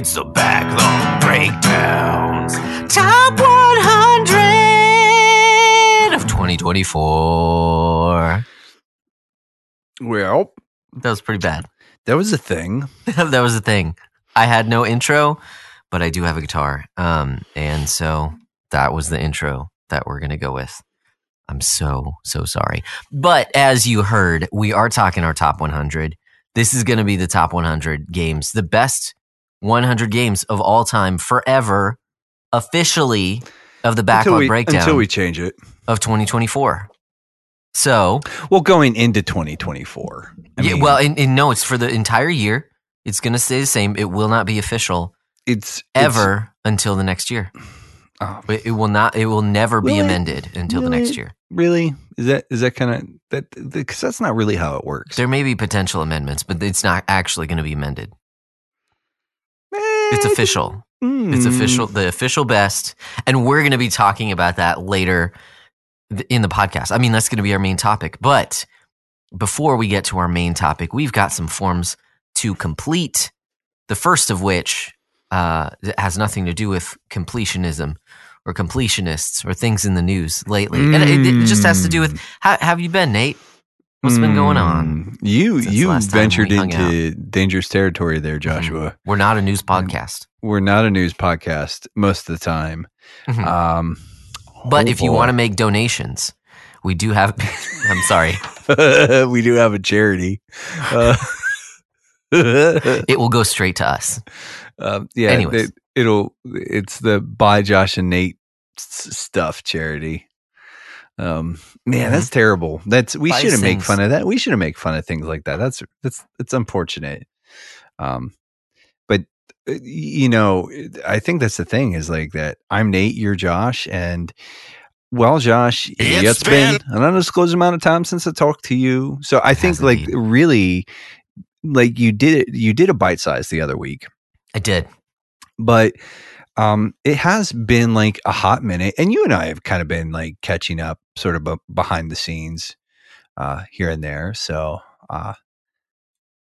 It's the backlog breakdowns. Top 100 of 2024. Well, That was pretty bad. that was a thing. that was a thing. I had no intro, but I do have a guitar. Um, and so that was the intro that we're going to go with. I'm so, so sorry. But as you heard, we are talking our top 100. This is going to be the top 100 games, the best 100 games of all time forever, officially of the Until backlog we, breakdown until we change it. of 2024. So, Well, going into 2024. I yeah, mean, well, and, and no, it's for the entire year. It's going to stay the same. It will not be official it's it's- ever until the next year. oh, It, it will not. It will never be amended until the next year. really? Is that is that kind of that? Because that's not really how it works. There may be potential amendments, but it's not actually going to be amended. It's official. mm, It's official. The official best, and we're going to be talking about that later in the podcast. I mean, that's going to be our main topic. But before we get to our main topic, we've got some forms to complete. The first of which uh, has nothing to do with completionism or completionists or things in the news lately. And it, it just has to do with how have you been, Nate? What's been going on? Mm, You you ventured into dangerous territory there, Joshua. We're not a news podcast. We're not a news podcast most of the time. Mhm. Um, But oh if you want to make donations, we do have. I'm sorry. we do have a charity. Uh, It will go straight to us. um, yeah, Anyways. it, will It's the buy Josh and Nate s- stuff charity. Um, man, that's terrible. That's we Buy shouldn't make fun of that. We shouldn't make fun of things like that. That's that's it's unfortunate. Um, but uh, you know, I think that's the thing is like that. I'm Nate, you're Josh, and well, Josh, It's it's been an undisclosed amount of time since I talked to you. So I think like indeed. really, like you did it. You did a bite size the other week I did. but um it has been like a hot minute and you and i have kind of been like catching up sort of be- behind the scenes uh here and there so uh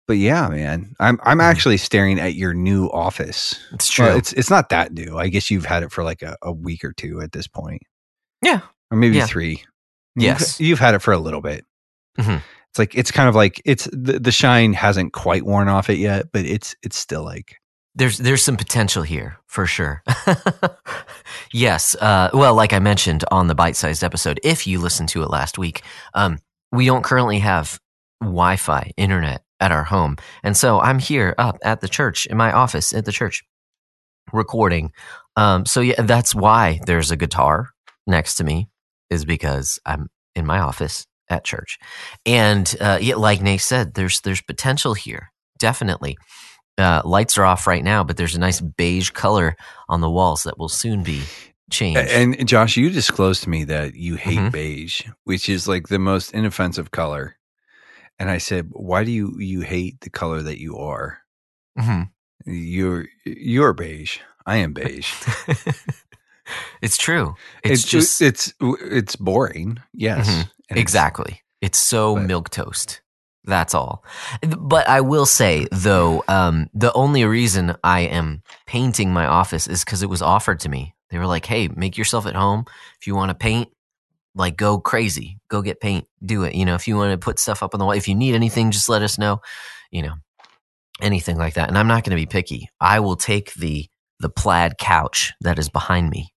but yeah man i'm i'm Mhm. actually staring at your new office It's true. Well, it's it's not that new i guess you've had it for like a, a week or two at this point yeah. or maybe Yeah. three Yes. you've, you've had it for a little bit Mhm. it's like it's kind of like it's the, the shine hasn't quite worn off it yet but it's it's still like There's there's some potential here for sure. yes. Uh, well, like I mentioned on the bite-sized episode, if you listened to it last week, um, we don't currently have Wi-Fi internet at our home, and so I'm here up at the church in my office at the church recording. Um, so yeah, that's why there's a guitar next to me, is because I'm in my office at church, and uh, yeah, like Nate said, there's there's potential here, definitely. Uh, lights are off right now, but there's a nice beige color on the walls that will soon be changed. And Josh, you disclosed to me that you hate Mhm. beige, which is like the most inoffensive color. And I said, "Why do you you hate the color that you are? Mhm. You're you're beige. I am beige. it's true. It's, just it's it's boring. Yes, Mhm. And it's- exactly. It's so milk toast. That's all. But I will say though, um, the only reason I am painting my office is because it was offered to me. They were like, "Hey, make yourself at home. If you want to paint, like go crazy, go get paint, do it. You know, if you want to put stuff up on the wall, if you need anything, just let us know. You know, anything like that. And I'm not going to be picky. I will take the the plaid couch that is behind me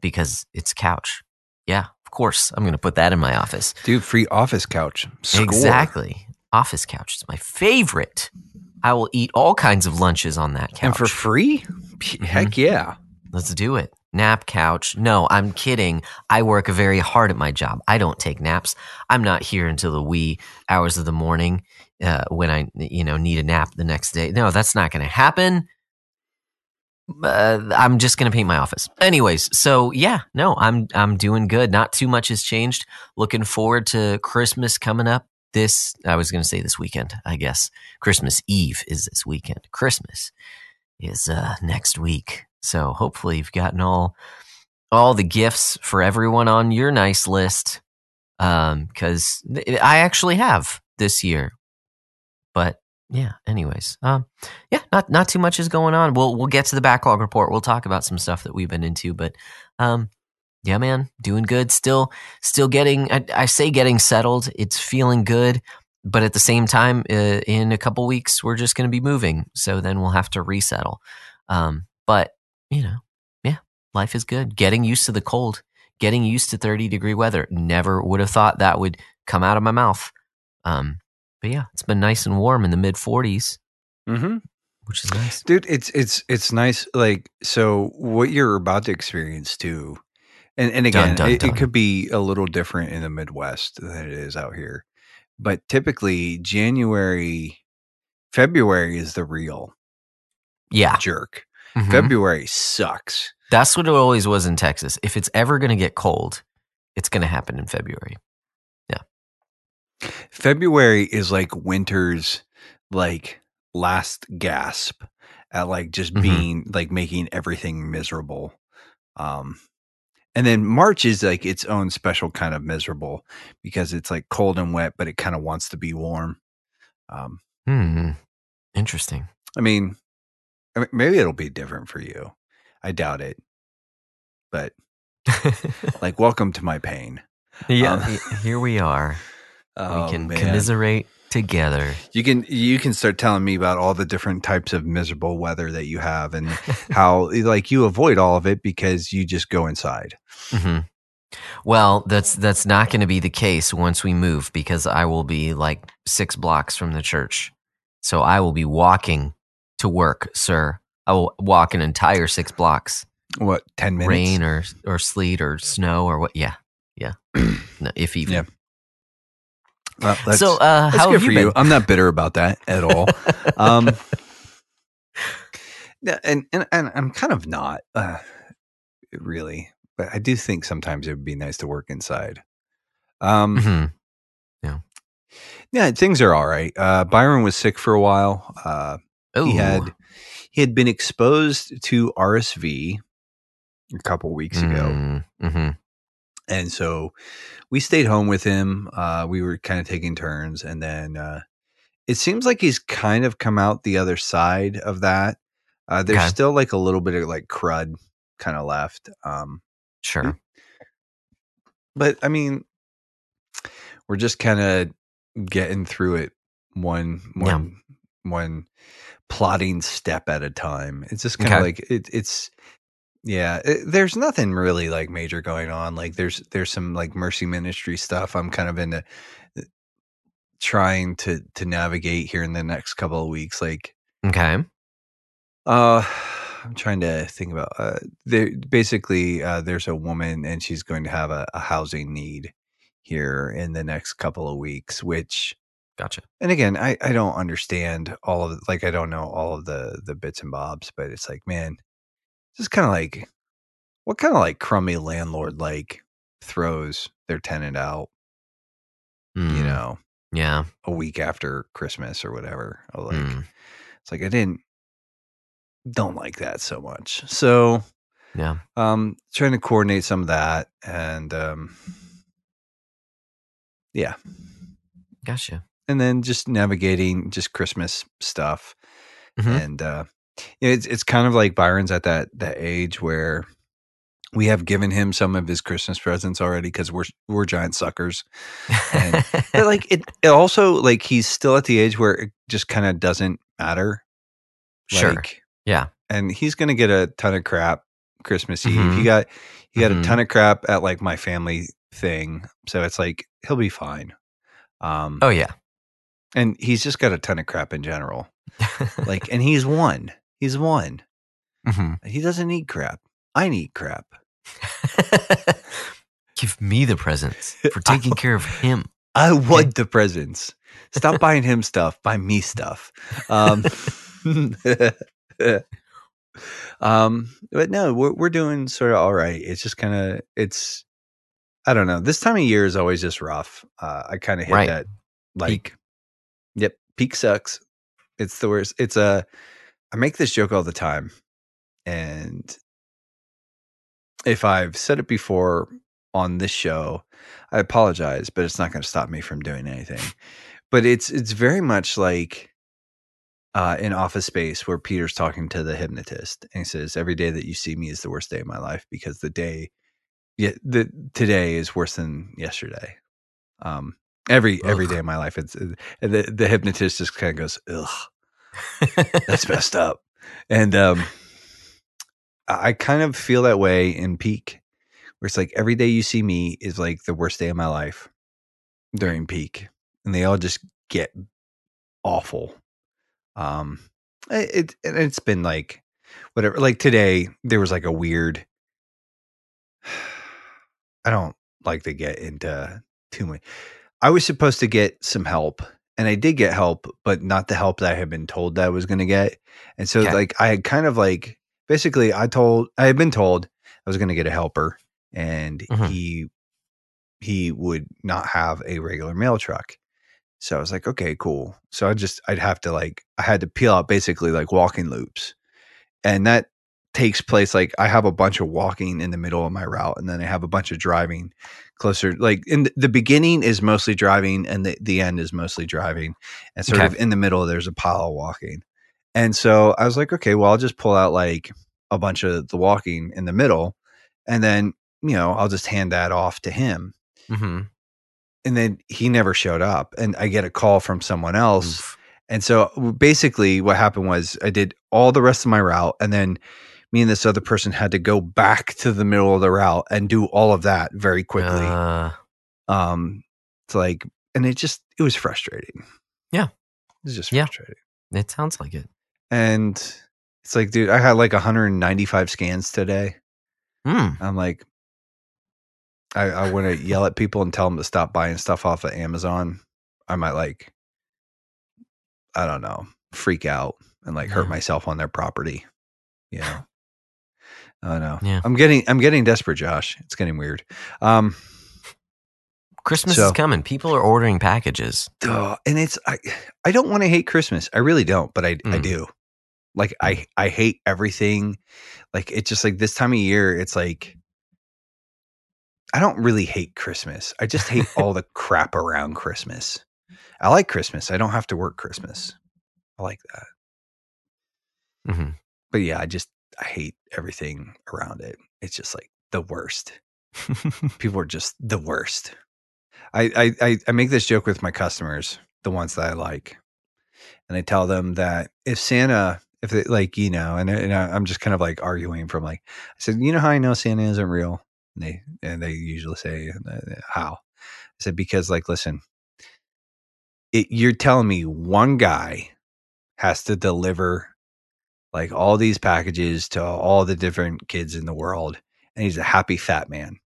because it's couch. Yeah, of course, I'm going to put that in my office. dude, free office couch. Score. Exactly. Office couch is my favorite. I will eat all kinds of lunches on that couch. and for free. Heck yeah. Let's do it. Nap couch. No, I'm kidding. I work very hard at my job. I don't take naps. I'm not here until the wee hours of the morning uh, when I, you know, need a nap the next day. No, that's not going to happen. Uh, I'm just to paint my office. Anyways, so yeah, no, I'm I'm doing good. Not too much has changed. Looking forward to Christmas coming up. This I was to say this weekend. I guess Christmas Eve is this weekend. Christmas is uh, next week. So hopefully you've gotten all all the gifts for everyone on your nice list. Um, because I actually have this year, but yeah. Anyways, um, yeah, not not too much is going on. We'll we'll get to the backlog report. We'll talk about some stuff that we've been into, but um, yeah, man, doing good. Still, still getting. I, I say getting settled. It's feeling good, but at the same time, uh, in a couple weeks, we're just going to be moving. So then we'll have to resettle. Um, but you know, yeah, life is good. Getting used to the cold. Getting used to 30 degree weather. Never would have thought that would come out of my mouth. Um, but yeah, it's been nice and warm in the mid 40s, Mm-hmm. which is nice. dude it's it's it's nice like so what you're about to experience too and and again dun, it, dun. it could be a little different in the midwest than it is out here but typically january february is the real Yeah. jerk Mhm. february sucks That's what it always was in Texas. If it's ever going to get cold, it's going to happen in February. February is like winter's like last gasp at like just Mhm. being like making everything miserable um and then march is like its own special kind of miserable because it's like cold and wet but it kind of wants to be warm um Hmm. Interesting. i mean I mean, maybe it'll be different for you i doubt it but like welcome to my pain yeah. Um, here we are. Oh, we can man. commiserate together. you can you can start telling me about all the different types of miserable weather that you have and how like you avoid all of it because you just go inside hmm Well, that's that's not going to be the case once we move because I will be like six blocks from the church, so I will be walking to work, sir. I will walk an entire six blocks, what 10 minutes rain or or sleet or snow or what? Yeah, yeah. no, if even. Yeah. Well, that's- so, uh, That's how good have for you you. been? I'm not bitter about that at all. um, yeah, and, and and I'm kind of not uh, really, but I do think sometimes it would be nice to work inside. Um, Mhm. yeah, things are all right. Uh, Byron was sick for a while. Uh, he had he had been exposed to RSV a couple weeks ago, Mm, mhm. And so we stayed home with him. Uh, we were kind of taking turns, and then uh, it seems like he's kind of come out the other side of that. Uh, there's Okay. still like a little bit of like crud kind of left, um, Sure. but I mean, we're just kind of getting through it one Yeah. one one plotting step at a time. It's just kind of Okay. like it, it's yeah. It, there's nothing really like major going on. Like there's there's some like mercy ministry stuff. I'm kind of into uh, trying to to navigate here in the next couple of weeks. Like Okay. uh I'm trying to think about uh there basically uh there's a woman and she's going to have a, a housing need here in the next couple of weeks, which Gotcha. and again, I, I don't understand all of like I don't know all of the the bits and bobs, but it's like, man, just kind of like what kind of like crummy landlord like throws their tenant out, you Mm, know, Yeah. a week after Christmas or whatever. Or like Mm, it's like I didn't don't like that so much. So yeah. um trying to coordinate some of that and um yeah Gotcha. and then just navigating just christmas stuff Mhm. and uh it's it's kind of like byron's at that that age where we have given him some of his christmas presents already because we're we're giant suckers and- but like it, it also like he's still at the age where it just kind of doesn't matter Sure. like, Yeah. and he's gonna get a ton of crap christmas eve Mhm. he got he got Mhm. a ton of crap at like my family thing so it's like he'll be fine um oh yeah. and he's just got a ton of crap in general like and he's one he's one. Mhm. he doesn't need crap. I need crap. Give me the presents for taking care of him. i want the presents. Stop buying him stuff. Buy me stuff. Um um but no we're, we're doing sort of all right. It's just kind of it's i don't know. This time of year is always just rough. Uh i kind of hit Right. that like yep peak sucks. It's the worst. It's a i make this joke all the time and if i've said it before on this show i apologize but it's not going to stop me from doing anything but it's it's very much like uh, in Office Space where Peter's talking to the hypnotist, and he says, "Every day that you see me is the worst day of my life because the day, yeah, the today is worse than yesterday. Um, every every Ugh. day of my life, it's and the the hypnotist just kind of goes, ugh, that's messed up, and um, I kind of feel that way in peak, where it's like every day you see me is like the worst day of my life during peak, and they all just get awful. Um, it, it it's been like whatever. Like today, there was like a weird. I don't like to get into too much. I was supposed to get some help, and I did get help, but not the help that I had been told that I was going to get. And so, Okay. like, I had kind of like basically, I told I had been told I was going to get a helper, and Mhm. he he would not have a regular mail truck. So I was like, okay, cool. So I just I'd have to like I had to peel out basically like walking loops. And that takes place like I have a bunch of walking in the middle of my route and then I have a bunch of driving closer like in the, beginning is mostly driving and the, the end is mostly driving and sort Okay. of in the middle there's a pile of walking. And so I was like, okay, well I'll just pull out like a bunch of the walking in the middle and then, you know, I'll just hand that off to him hmm and then he never showed up and i get a call from someone else Oof. and so basically what happened was i did all the rest of my route and then me and this other person had to go back to the middle of the route and do all of that very quickly Uh, um it's like and it just it was frustrating Yeah. it was just Yeah. frustrating it sounds like it. and it's like dude i had like 195 scans today Mm. i'm like i, I want to yell at people and tell them to stop buying stuff off of amazon i might like i don't know freak out and like hurt myself on their property you know i know. Yeah. i'm getting i'm getting desperate josh. It's getting weird. Um Christmas So- is coming. People are ordering packages. duh, and it's i i don't want to hate christmas. I really don't but i i Mm. do. Like i i hate everything. Like it's just like this time of year it's like i don't really hate christmas. I just hate all the crap around christmas. I like christmas. I don't have to work christmas. I like that. Hmm but yeah i just i hate everything around it. It's just like the worst. People are just the worst. I, I i i make this joke with my customers the ones that i like and i tell them that if santa if it like you know and, and i'm just kind of like arguing from like i said you know how i know santa isn't real? And they and they usually say uh, how? I said because like listen it, you're telling me one guy has to deliver like all these packages to all the different kids in the world and he's a happy fat man.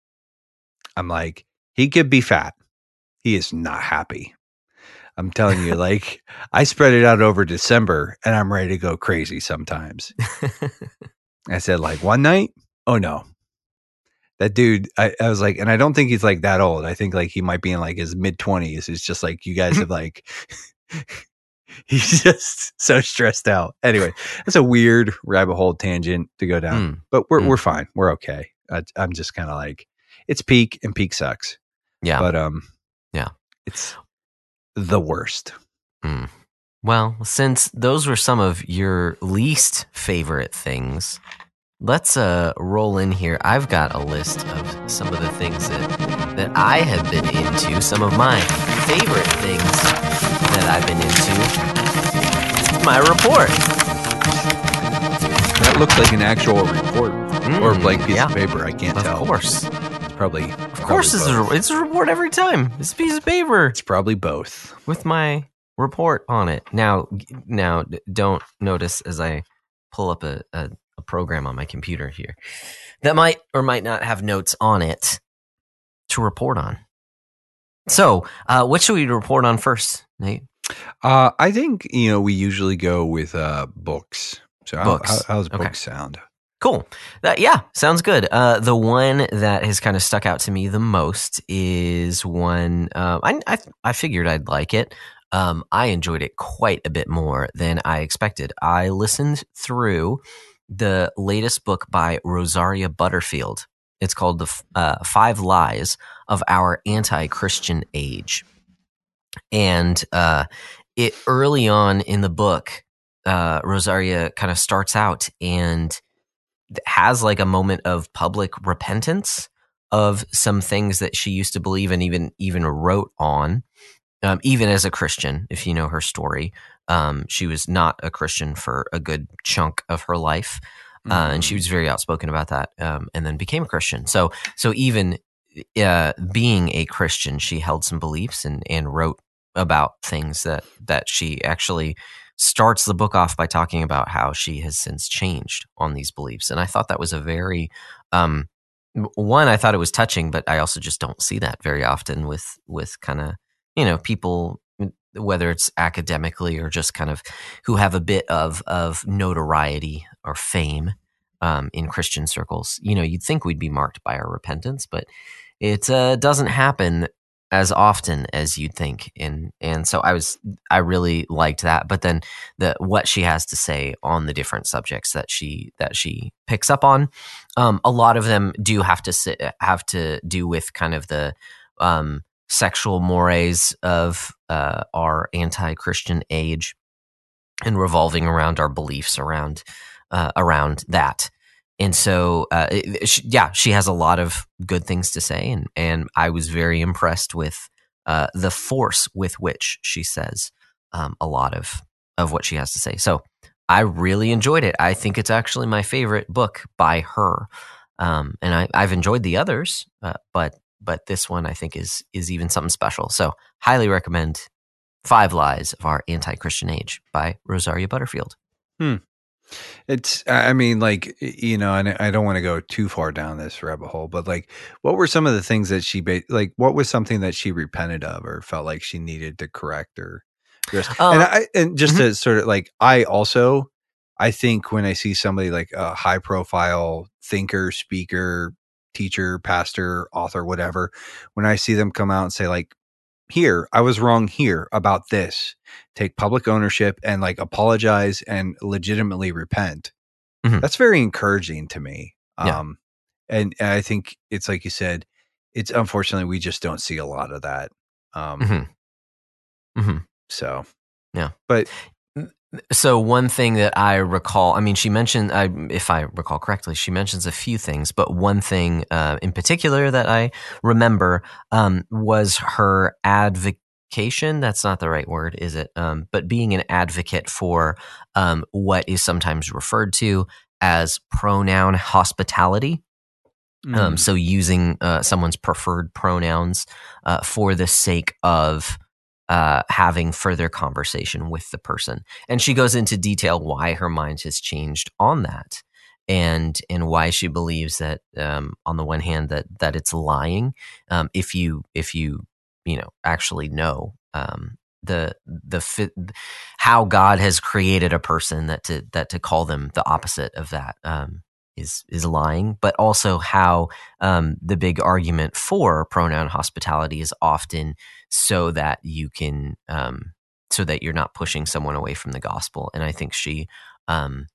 I'm like he could be fat. He is not happy. I'm telling you like i spread it out over december and i'm ready to go crazy sometimes. I said like one night? Oh no. That dude I, I was like and i don't think he's like that old. I think like he might be in like his mid 20s it's just like you guys have like he's just so stressed out anyway that's a weird rabbit hole tangent to go down Mm. but we're Mm. we're fine we're okay I, i'm just kind of like it's peak and peak sucks Yeah. but um Yeah. it's the worst Mm. Well, since those were some of your least favorite things, let's uh roll in here. I've got a list of some of the things that that I have been into, some of my favorite things that I've been into. My report. that looks like an actual report or a Mm, blank piece yeah, of paper i can't Of tell course. it's probably Of course it's a, it's a report every time. It's a piece of paper. it's probably both with my report on it. Now, now, don't notice as I pull up a, a, a program on my computer here that might or might not have notes on it to report on. So, uh, what should we report on first, Nate? uh i think you know we usually go with uh books so Books. how, how's Okay. books sound Cool. That, yeah, sounds good. Uh, the one that has kind of stuck out to me the most is one uh, I, I I figured I'd like it. Um, I enjoyed it quite a bit more than I expected. I listened through the latest book by Rosaria Butterfield. It's called the uh, Five Lies of Our Anti-Christian Age, and uh, it early on in the book uh, Rosaria kind of starts out and has like a moment of public repentance of some things that she used to believe and even even wrote on. Um, even as a Christian, if you know her story, um, she was not a Christian for a good chunk of her life, uh, mm-hmm. and she was very outspoken about that, um, and then became a Christian. So, so even uh, being a Christian, she held some beliefs and and wrote about things that that she actually starts the book off by talking about how she has since changed on these beliefs. And I thought that was a very um, one. I thought it was touching, but I also just don't see that very often with with kind of you know people whether it's academically or just kind of who have a bit of of notoriety or fame um, in Christian circles. You know, you'd think we'd be marked by our repentance, but it uh, doesn't happen as often as you'd think and and so i was i really liked that but then the what she has to say on the different subjects that she that she picks up on um, a lot of them do have to sit, have to do with kind of the um, sexual mores of uh, our anti-christian age and revolving around our beliefs around uh, around that. And so uh, she, yeah she has a lot of good things to say and and i was very impressed with uh, the force with which she says um, a lot of of what she has to say. So i really enjoyed it. I think it's actually my favorite book by her. Um, and I, i've enjoyed the others uh, but but this one i think is is even something special so highly recommend five lies of our anti-christian age by rosaria butterfield hmm. It's, I mean, like, you know, and I don't want to go too far down this rabbit hole, but like, what were some of the things that she, like, what was something that she repented of or felt like she needed to correct or, uh, and I, and just mm-hmm. to sort of like, I also, I think when I see somebody like a high profile thinker, speaker, teacher, pastor, author, whatever, when I see them come out and say, like, here i was wrong here about this take public ownership and like apologize and legitimately repent mm-hmm. that's very encouraging to me yeah. um and, and, i think it's like you said it's unfortunately we just don't see a lot of that um mm-hmm. Mm-hmm. so yeah but so one thing that I recall, I mean, she mentioned, I, if I recall correctly, she mentions a few things, but one thing uh, in particular that I remember um, was her advocation. That's not the right word, is it? Um, but being an advocate for um, what is sometimes referred to as pronoun hospitality. Mm. so using uh, someone's preferred pronouns uh, for the sake of uh, having further conversation with the person. And she goes into detail why her mind has changed on that, and and why she believes that um, on the one hand that that it's lying. Um, if you if you you know actually know um, the the how God has created a person that to that to call them the opposite of that um, is is lying, but also how um, the big argument for pronoun hospitality is often so that you can um, so that you're not pushing someone away from the gospel. And I think she um,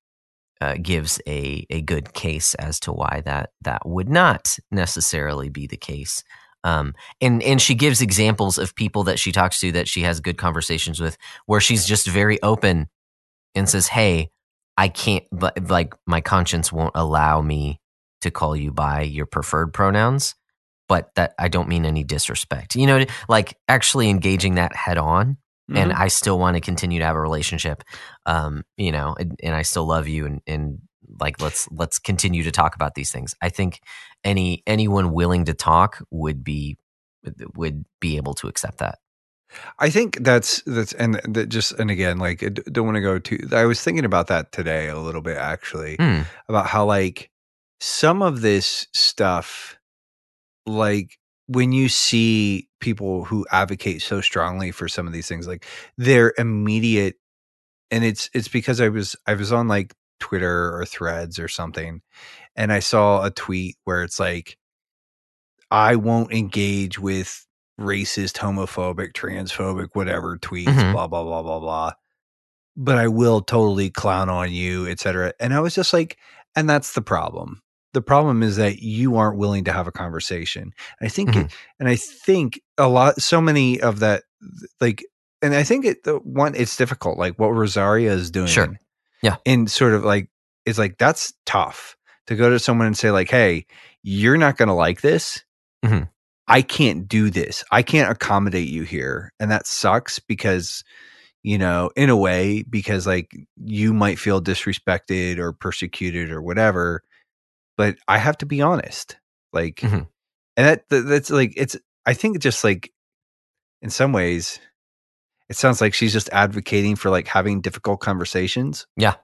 uh, gives a a good case as to why that that would not necessarily be the case. Um, and and she gives examples of people that she talks to that she has good conversations with, where she's just very open and says, "Hey, I can't, but like my conscience won't allow me to call you by your preferred pronouns." But that I don't mean any disrespect. You know, like actually engaging that head on. Mm-hmm. And I still want to continue to have a relationship, um, you know, and, and I still love you, and, and like let's let's continue to talk about these things. I think any anyone willing to talk would be would be able to accept that. I think that's that's and that just and again like I don't want to go too. I was thinking about that today a little bit actually mm. about how like some of this stuff like when you see people who advocate so strongly for some of these things like their immediate and it's it's because I was I was on like Twitter or threads or something and I saw a tweet where it's like I won't engage with racist, homophobic, transphobic, whatever tweets, mm-hmm. blah blah blah blah blah. But I will totally clown on you, etc. And I was just like, and that's the problem the problem is that you aren't willing to have a conversation. I think, mm-hmm. it, and I think a lot, so many of that, like, and I think it, the one, it's difficult. Like what Rosaria is doing sure. Yeah. And sort of like, it's like, that's tough to go to someone and say, like, hey, you're not going to like this. Mhm. I can't do this. I can't accommodate you here. And that sucks because, you know, in a way, because like you might feel disrespected or persecuted or whatever. But I have to be honest. Like, Mhm. and that, that that's like, it's, I think just like in some ways, it sounds like she's just advocating for like having difficult conversations. Yeah.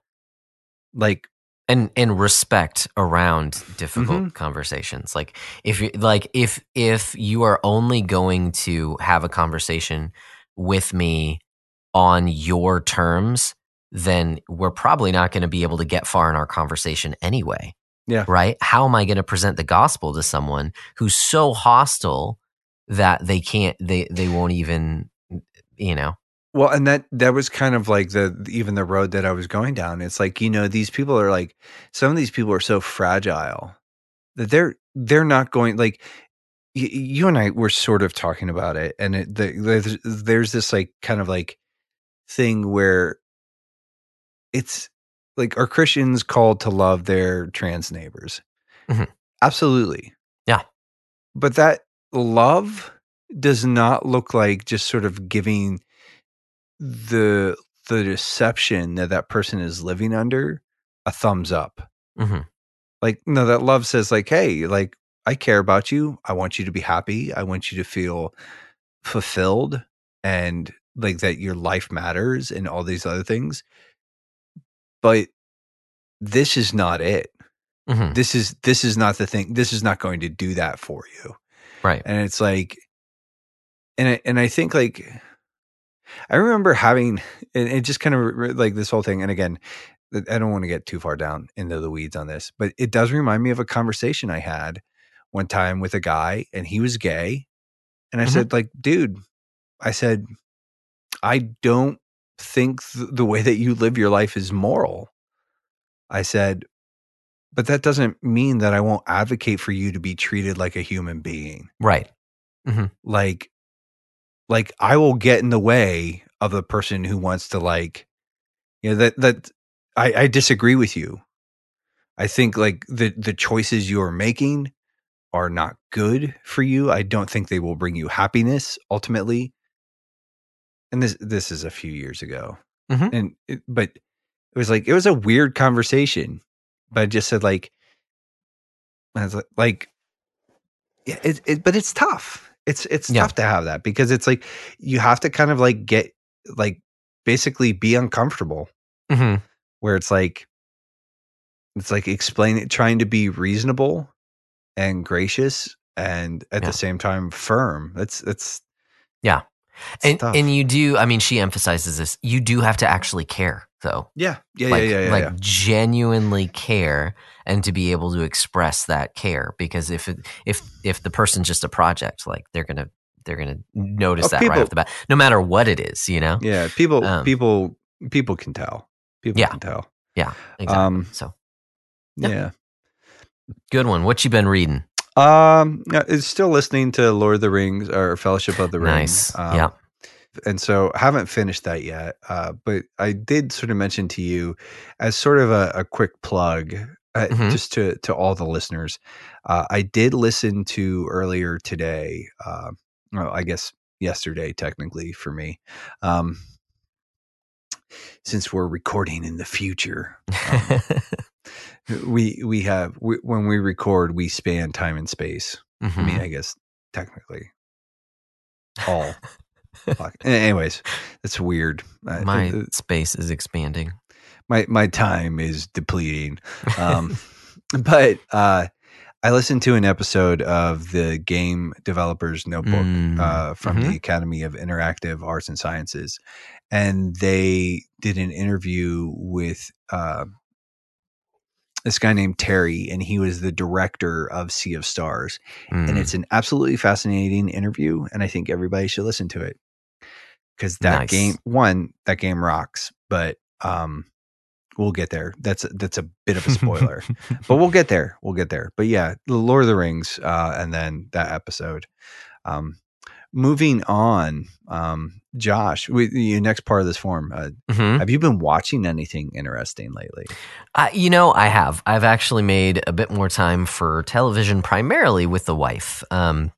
Like, and and respect around difficult Mhm. conversations like if you like if if you are only going to have a conversation with me on your terms then we're probably not going to be able to get far in our conversation anyway Yeah. right how am i going to present the gospel to someone who's so hostile that they can't they they won't even you know Well, and that that was kind of like the even the road that I was going down. It's like you know these people are like some of these people are so fragile that they're they're not going like y- you and I were sort of talking about it, and it, the, there's there's this like kind of like thing where it's like are Christians called to love their trans neighbors? Mhm. Absolutely, Yeah. but that love does not look like just sort of giving the the deception that that person is living under a thumbs up hmm like no that love says like hey like i care about you i want you to be happy i want you to feel fulfilled and like that your life matters and all these other things but this is not it. Hmm this is this is not the thing this is not going to do that for you. Right. And it's like and I, and I think like I remember having and it just kind of like this whole thing and again I don't want to get too far down into the weeds on this but it does remind me of a conversation I had one time with a guy and he was gay and I Mhm. said like dude I said I don't think th- the way that you live your life is moral. I said but that doesn't mean that I won't advocate for you to be treated like a human being. Right. Mm-hmm. Like like i will get in the way of the person who wants to like you know that that i i disagree with you. I think like the the choices you are making are not good for you. I don't think they will bring you happiness ultimately and this this is a few years ago Mhm. and it, but it was like it was a weird conversation but i just said like I was like, like yeah, it, it, but it's tough. It's it's Yeah. tough to have that because it's like you have to kind of like get like basically be uncomfortable hmm where it's like it's like explain it trying to be reasonable and gracious and at Yeah. the same time firm. That's that's Yeah. It's and tough. and you do i mean she emphasizes this you do have to actually care though yeah yeah like, yeah yeah yeah, like yeah. genuinely care and to be able to express that care because if it, if if the person's just a project like they're gonna they're gonna notice Oh, that right off the bat no matter what it is you know yeah people Um, people people can tell people Yeah. can tell yeah exactly Um, so Yeah. yeah. good one what you been reading Um, it's still listening to Lord of the Rings or Fellowship of the Ring. nice Um, yeah and so haven't finished that yet. Uh, but I did sort of mention to you as sort of a, a quick plug, uh, Mhm. just to to all the listeners. Uh, I did listen to earlier today. Uh, well, I guess yesterday, technically for me, um, since we're recording in the future. Um, we we have we, when we record, we span time and space. I Mhm. mean, I guess technically all. Anyways, it's weird. Uh, my uh, space is expanding my my time is depleting. Um, but uh, I listened to an episode of the Game Developers Notebook Mm, uh, from mhm. the Academy of Interactive Arts and Sciences, and they did an interview with uh, this guy named Terry, and he was the director of Sea of Stars, and Mm. it's an absolutely fascinating interview, and I think everybody should listen to it because that Nice. game, one, that game rocks, but um, we'll get there. That's that's a bit of a spoiler, but we'll get there. We'll get there. But yeah, the Lord of the Rings, uh, and then that episode. Um, moving on, um, Josh, we, the next part of this form, uh, Mhm. have you been watching anything interesting lately? Uh, you know, I have. I've actually made a bit more time for television, primarily with the wife. Um,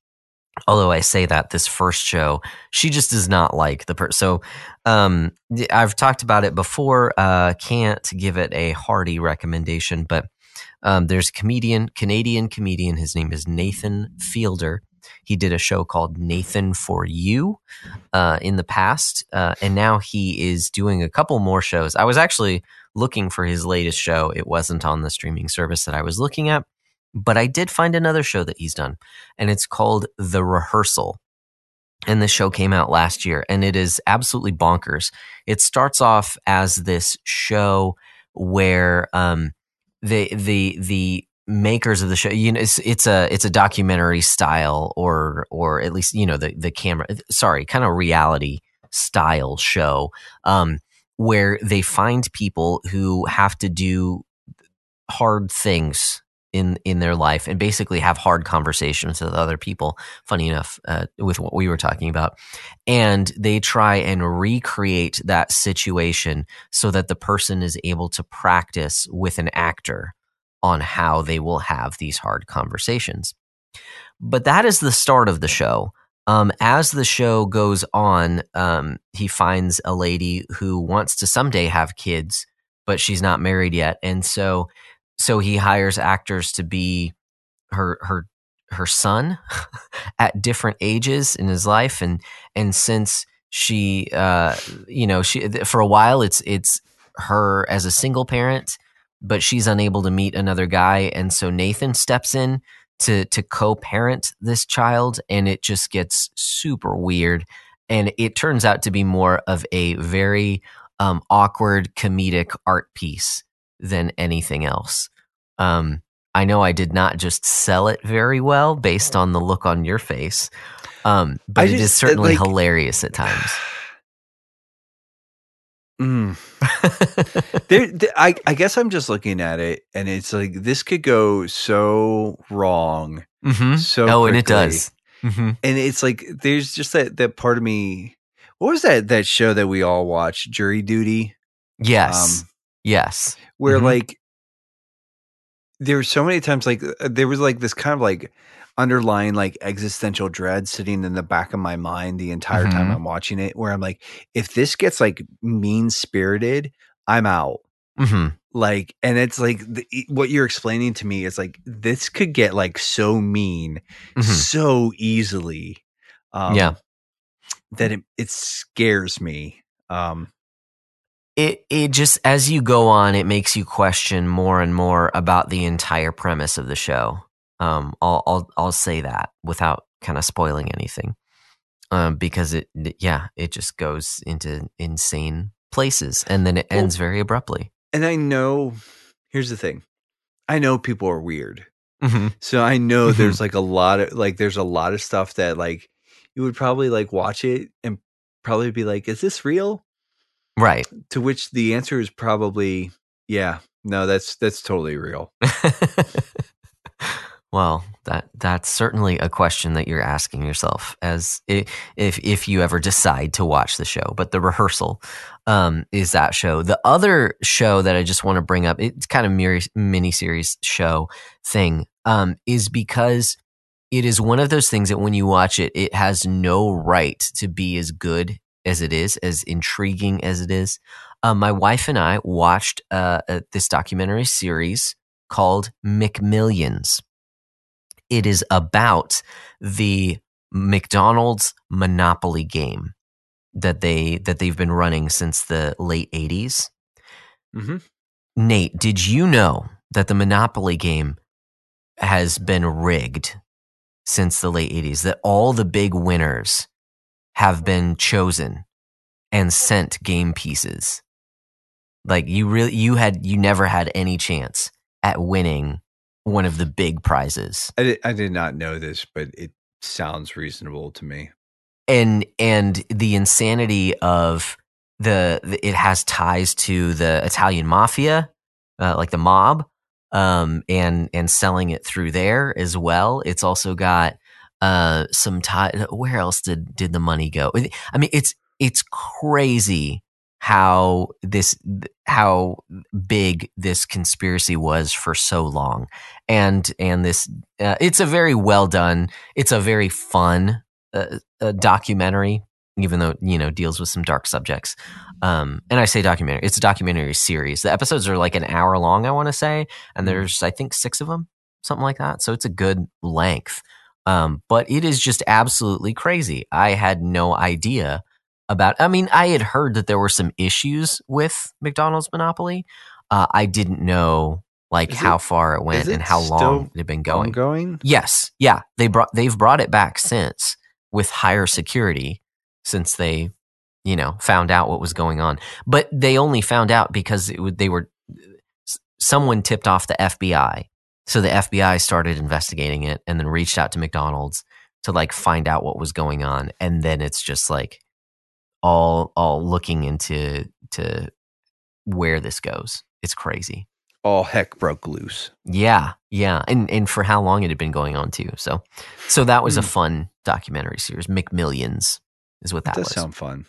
although I say that this first show, she just does not like the person. So um, I've talked about it before. Uh, can't give it a hearty recommendation, but um, there's a comedian, Canadian comedian. His name is Nathan Fielder. He did a show called Nathan for You uh, in the past, uh, and now he is doing a couple more shows. I was actually looking for his latest show. It wasn't on the streaming service that I was looking at, but I did find another show that he's done, and it's called The Rehearsal. And the show came out last year, and it is absolutely bonkers. It starts off as this show where um, the the the makers of the show. You know it's it's a it's a documentary style or or at least you know the the camera sorry kind of reality style show um where they find people who have to do hard things in in their life and basically have hard conversations with other people. Funny enough uh, with what we were talking about. And they try and recreate that situation so that the person is able to practice with an actor on how they will have these hard conversations. But that is the start of the show. Um, as the show goes on um, he finds a lady who wants to someday have kids but she's not married yet. And so so he hires actors to be her her her son at different ages in his life. And and since she uh you know she for a while it's it's her as a single parent but she's unable to meet another guy and so Nathan steps in to to co-parent this child and it just gets super weird and it turns out to be more of a very um awkward comedic art piece than anything else. Um, I know I did not just sell it very well based on the look on your face, um, but I it is just, certainly like- hilarious at times. Mm. there, th- I, I guess I'm just looking at it, and it's like this could go so wrong, Mhm. so oh, and it quickly. does. hmm and it's like there's just that that part of me. What was that that show that we all watched, Jury Duty? Yes. Um, yes. where Mhm. like there were so many times like uh, there was like this kind of like underlying like existential dread sitting in the back of my mind the entire time Mhm. I'm watching it where I'm like if this gets like mean spirited I'm out hmm like and it's like the, what you're explaining to me is like this could get like so mean Mhm. so easily um Yeah. that it, it scares me um It it just as you go on, it makes you question more and more about the entire premise of the show. Um, I'll I'll I'll say that without kind of spoiling anything, um, because it yeah it just goes into insane places and then it Well- ends very abruptly. and I know here's the thing I know people are weird Mm-hmm. So I know Mhm. there's like a lot of like there's a lot of stuff that like you would probably like watch it and probably be like, is this real? Right. To which the answer is probably, yeah, no, that's that's totally real. well, that that's certainly a question that you're asking yourself as if if you ever decide to watch the show. But the rehearsal um, is that show. The other show that I just want to bring up, it's kind of mini mini series show thing, um, is because it is one of those things that when you watch it, it has no right to be as good as it is, as intriguing as it is. Um, my wife and I watched uh, uh, this documentary series called McMillions. It is about the McDonald's Monopoly game that they that they've been running since the late 80s. Mhm. Nate, did you know that the Monopoly game has been rigged since the late 80s that all the big winners have been chosen and sent game pieces? Like you really you had you never had any chance at winning one of the big prizes. I did, I did not know this, but it sounds reasonable to me. and and the insanity of the, the it has ties to the Italian mafia, uh, like the mob, um, and and selling it through there as well. It's also got uh, some tie. Where else did did the money go? I mean, it's it's crazy how this how big this conspiracy was for so long. And and this uh, it's a very well done it's a very fun uh, uh, documentary even though you know deals with some dark subjects. Um, and i say documentary it's a documentary series. The episodes are like an hour long i want to say and Mm-hmm. there's i think six of them something like that so it's a good length. Um, but it is just absolutely crazy. I had no idea about i mean i had heard that there were some issues with mcdonald's monopoly. Uh, i didn't know like Is how it- far it went it and how long it had been going. Ongoing? yes. Yeah. They brought they've brought it back since with higher security since they you know found out what was going on. But they only found out because it would, they were someone tipped off the fbi so the fbi started investigating it and then reached out to mcdonald's to like find out what was going on. And then it's just like all all looking into to where this goes it's crazy All heck broke loose. yeah yeah and and for how long it had been going on too so so that was a Hmm. fun documentary series mcmillions is what That that does was sound fun.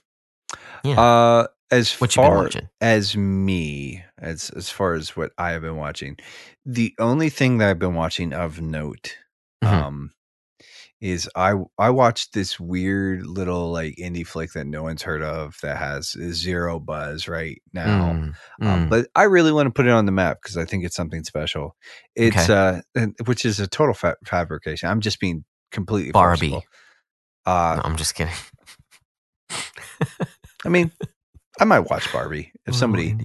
Yeah. Uh, as what far as me, as as far as what I have been watching, the only thing that I've been watching of note, Mhm. um, is I I watched this weird little like indie flick that no one's heard of that has zero buzz right now. Mm, Um, mm. but I really want to put it on the map because I think it's something special. It's uh, which is a total fa- fabrication. I'm just being completely Barbie. Uh, no, i'm just kidding I mean, I might watch Barbie if somebody.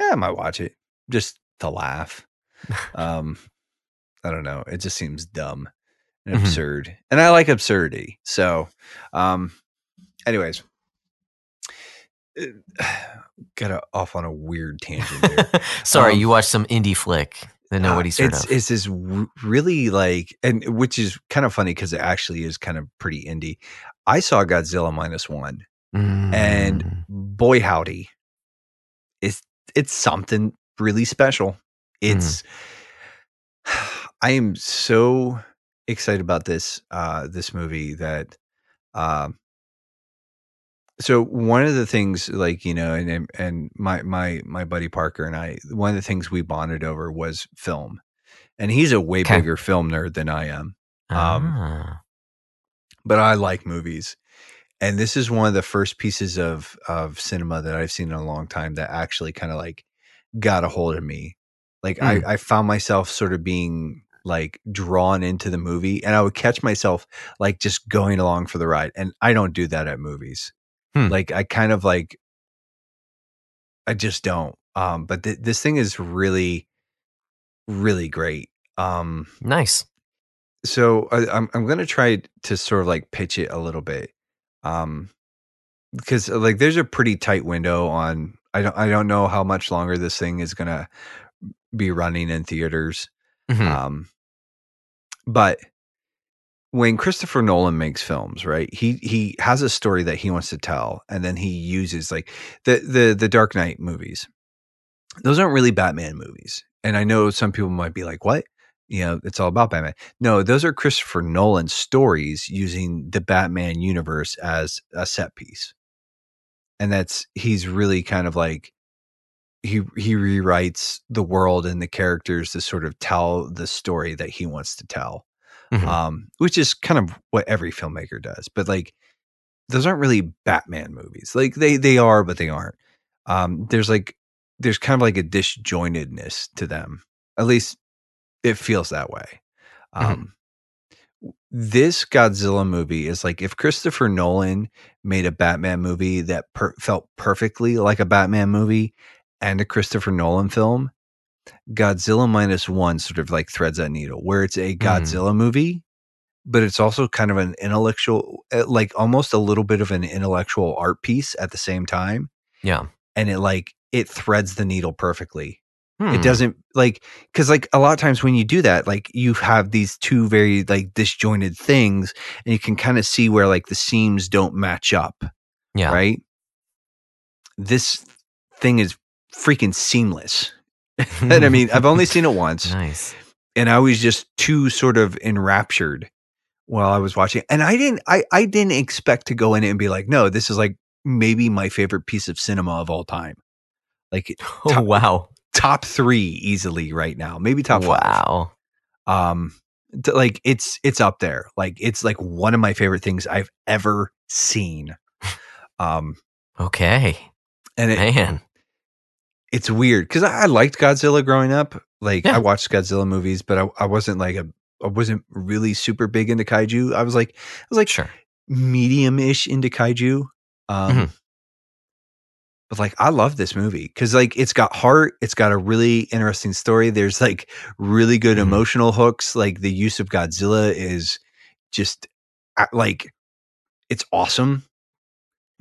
Yeah, I might watch it just to laugh. Um, I don't know. It just seems dumb and Mhm. absurd, and I like absurdity. So, um, anyways, got off on a weird tangent there. sorry Um, you watched some indie flick that Uh, nobody's heard it's, of It's this really like, and which is kind of funny because it actually is kind of pretty indie. I saw Godzilla minus one, and Mm. boy howdy, it's it's something really special. It's I am so excited about this uh this movie that um so one of the things like you know and and- my my my buddy Parker and I one of the things we bonded over was film and he's a way Okay. bigger film nerd than I am um, Ah. but I like movies. And this is one of the first pieces of of cinema that I've seen in a long time that actually kind of like got a hold of me. Like I, I found myself sort of being like drawn into the movie and I would catch myself like just going along for the ride. And I don't do that at movies. Hmm. Like I kind of like I just don't. Um but th- this thing is really really great. Um nice so I, I'm I'm gonna try to sort of like pitch it a little bit, um, because uh, like there's a pretty tight window on. I don't I don't know how much longer this thing is gonna be running in theaters. Mhm. Um, but when Christopher Nolan makes films, right? He he has a story that he wants to tell, and then he uses like the the the Dark Knight movies. Those aren't really Batman movies, and I know some people might be like, "What? You know, it's all about Batman." No, those are Christopher Nolan stories using the Batman universe as a set piece, and that's he's really kind of like he he rewrites the world and the characters to sort of tell the story that he wants to tell Mhm. um, which is kind of what every filmmaker does. But like, those aren't really Batman movies. Like they they are, but they aren't. Um, there's like there's kind of like a disjointedness to them. At least it feels that way. Um, This Godzilla movie is like if Christopher Nolan made a Batman movie that per- felt perfectly like a Batman movie and a Christopher Nolan film, Godzilla minus one sort of like threads that needle where it's a Godzilla movie, but it's also kind of an intellectual, uh, like almost a little bit of an intellectual art piece at the same time. yeah And it like, it threads the needle perfectly. Hmm. It doesn't like, cause like a lot of times when you do that, like you have these two very like disjointed things and you can kind of see where like the seams don't match up yeah right? This thing is freaking seamless. and I mean, I've only seen it once, nice and I was just too sort of enraptured while I was watching, and I didn't I I didn't expect to go in and be like, no, this is like maybe my favorite piece of cinema of all time. Like Oh Top- wow! top three easily right now, maybe top five. wow! um t- like it's it's up there like it's like one of my favorite things i've ever seen um Okay, and it, man. It's weird because I, I liked godzilla growing up like Yeah. i watched godzilla movies but I, I wasn't like a i wasn't really super big into kaiju i was like i was like Sure. medium-ish into kaiju um Mhm. but like i love this movie because like it's got heart it's got a really interesting story there's like really good Mhm. emotional hooks like the use of godzilla is just like it's awesome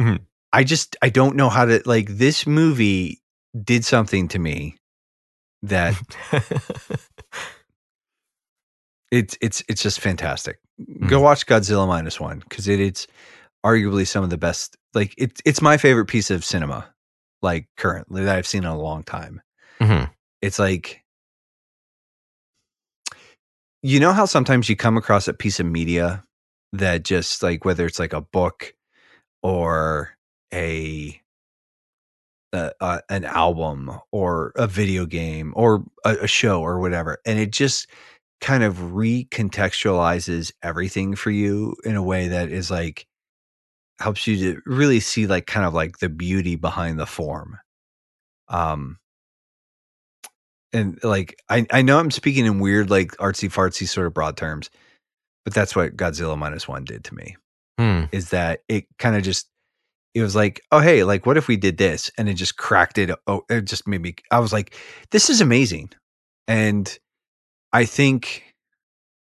Mhm. i just i don't know how to like this movie did something to me that it's it's it's just fantastic. Go watch Godzilla minus one because it, it's arguably some of the best. Like it's it's my favorite piece of cinema, like currently that I've seen in a long time. Mhm. It's like you know how sometimes you come across a piece of media that just like whether it's like a book or a uh, uh, an album or a video game or a, a show or whatever, and it just kind of recontextualizes everything for you in a way that is like helps you to really see like kind of like the beauty behind the form. Um, and like I I know I'm speaking in weird like artsy fartsy sort of broad terms, but that's what Godzilla minus one did to me Hmm. is that it kind of just it was like oh hey like what if we did this and it just cracked it oh it just made me i was like this is amazing and i think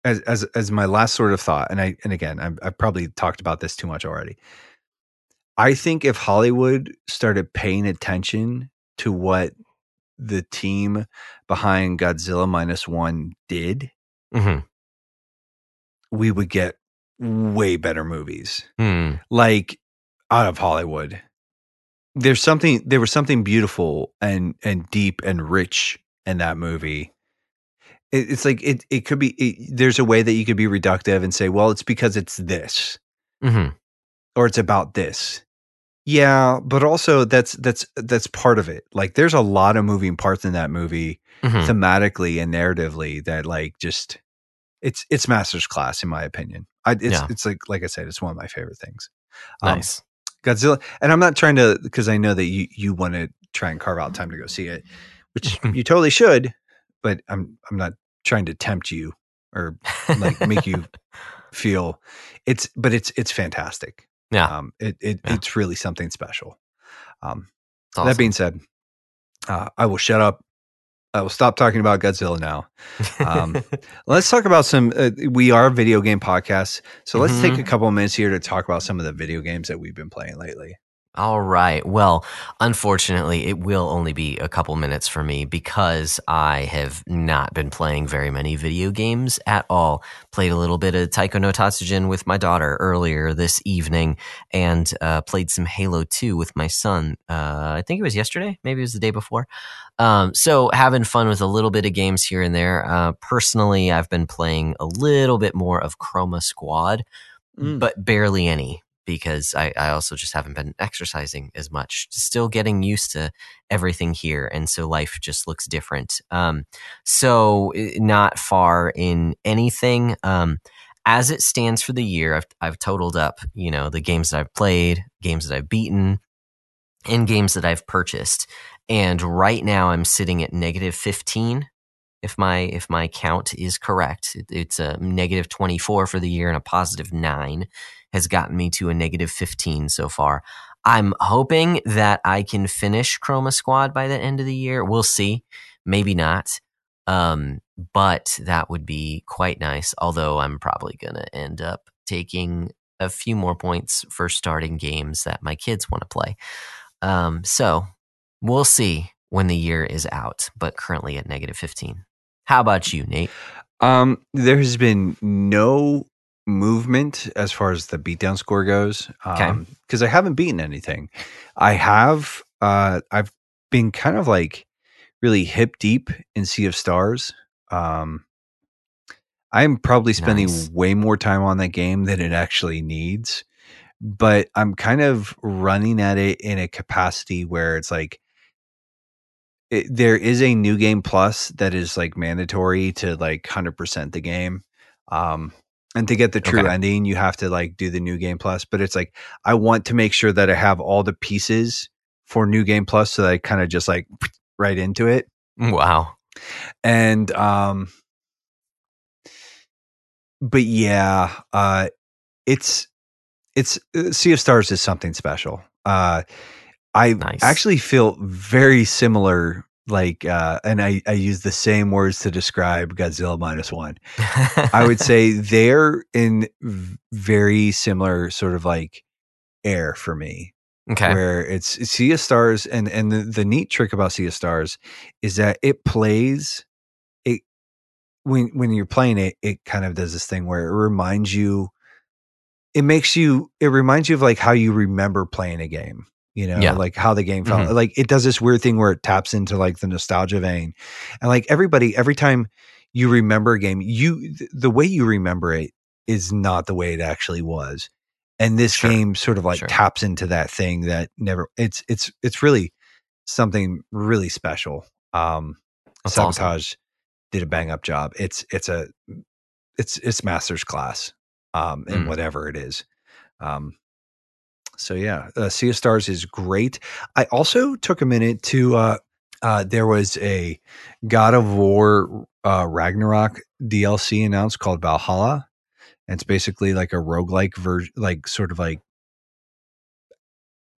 as as as my last sort of thought and i and again I've, I've probably talked about this too much already i think if hollywood started paying attention to what the team behind godzilla minus one did Mhm. we would get way better movies Hmm. like out of Hollywood. There's something there was something beautiful and and deep and rich in that movie. It, it's like it it could be it, there's a way that you could be reductive and say, well, it's because it's this Mhm. or it's about this. Yeah, but also that's that's that's part of it. Like there's a lot of moving parts in that movie Mhm. thematically and narratively that like just it's it's master's class in my opinion. I it's Yeah. it's like like I said, it's one of my favorite things. Um, Nice. Godzilla, and I'm not trying to because I know that you you want to try and carve out time to go see it, which you totally should. But I'm I'm not trying to tempt you or like make you feel it's but it's it's fantastic. yeah. Um, it, it Yeah. it's really something special. Um, it's that being said, uh, I will shut up. I will stop talking about Godzilla now. um, Let's talk about some. Uh, we are video game podcast, so let's take a couple of minutes here to talk about some of the video games that we've been playing lately. All right. Well, unfortunately, it will only be a couple minutes for me because I have not been playing very many video games at all. Played a little bit of Taiko no Tatsujin with my daughter earlier this evening and uh, played some Halo 2 with my son. Uh, I think it was yesterday. Maybe it was the day before. Um, so having fun with a little bit of games here and there. Uh, personally, I've been playing a little bit more of Chroma Squad Mm. but barely any because I, I also just haven't been exercising as much. Still getting used to everything here, and so life just looks different. Um, so not far in anything. Um, as it stands for the year, I've I've totaled up, you know, the games that I've played, games that I've beaten, and games that I've purchased. And right now, I'm sitting at negative fifteen if my if my count is correct. It, it's a negative 24 for the year and a positive 9 has gotten me to a negative 15 so far. I'm hoping that I can finish Chroma Squad by the end of the year. We'll see. Maybe not. Um, but that would be quite nice, although I'm probably going to end up taking a few more points for starting games that my kids want to play. Um, so we'll see when the year is out, but currently at negative 15. How about you, Nate? Um, there has been no movement as far as the beatdown score goes. Okay. Um, because I haven't beaten anything. I have. Uh, I've been kind of like really hip deep in Sea of Stars. Um, I'm probably spending Nice. way more time on that game than it actually needs. But I'm kind of running at it in a capacity where it's like it, there is a new game plus that is like mandatory to like 100% the game. Um and to get the true Okay. ending, you have to like do the new game plus, but it's like I want to make sure that I have all the pieces for new game plus so that I kind of just like right into it Wow. and um but yeah uh it's it's uh, sea of stars is something special uh i Nice. actually feel very similar like uh and i i use the same words to describe godzilla minus one i would say they're in very similar sort of like air for me okay. where it's Sea of Stars, and and the, the neat trick about Sea of Stars is that it plays it when when you're playing it, it kind of does this thing where it reminds you, it makes you, it reminds you of like how you remember playing a game. You know, Yeah. like how the game felt. Mhm. Like it does this weird thing where it taps into like the nostalgia vein, and like everybody, every time you remember a game, you th- the way you remember it is not the way it actually was and this Sure. game sort of like Sure. taps into that thing that never it's it's it's really something really special um That's awesome. sabotage did a bang up job it's it's a it's it's master's class um in Mm. whatever it is um so yeah uh, sea of stars is great i also took a minute to uh uh there was a god of war uh ragnarok dlc announced called valhalla and it's basically like a roguelike version like sort of like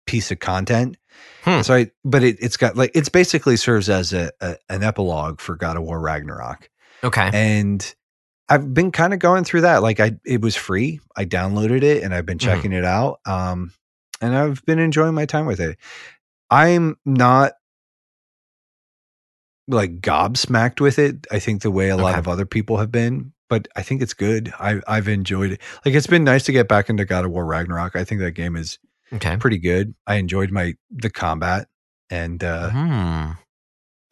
piece of content Hmm. so i but it, it's got like it's basically serves as a, a an epilogue for god of war ragnarok Okay. and I've been kind of going through that. Like I, it was free. I downloaded it and I've been Mhm. checking it out. Um, and I've been enjoying my time with it. I'm not like gobsmacked with it. I think the way a lot Okay. of other people have been, but I think it's good. I, I've enjoyed it. Like it's been nice to get back into God of War Ragnarok. I think that game is Okay. pretty good. I enjoyed my the combat and uh, Hmm.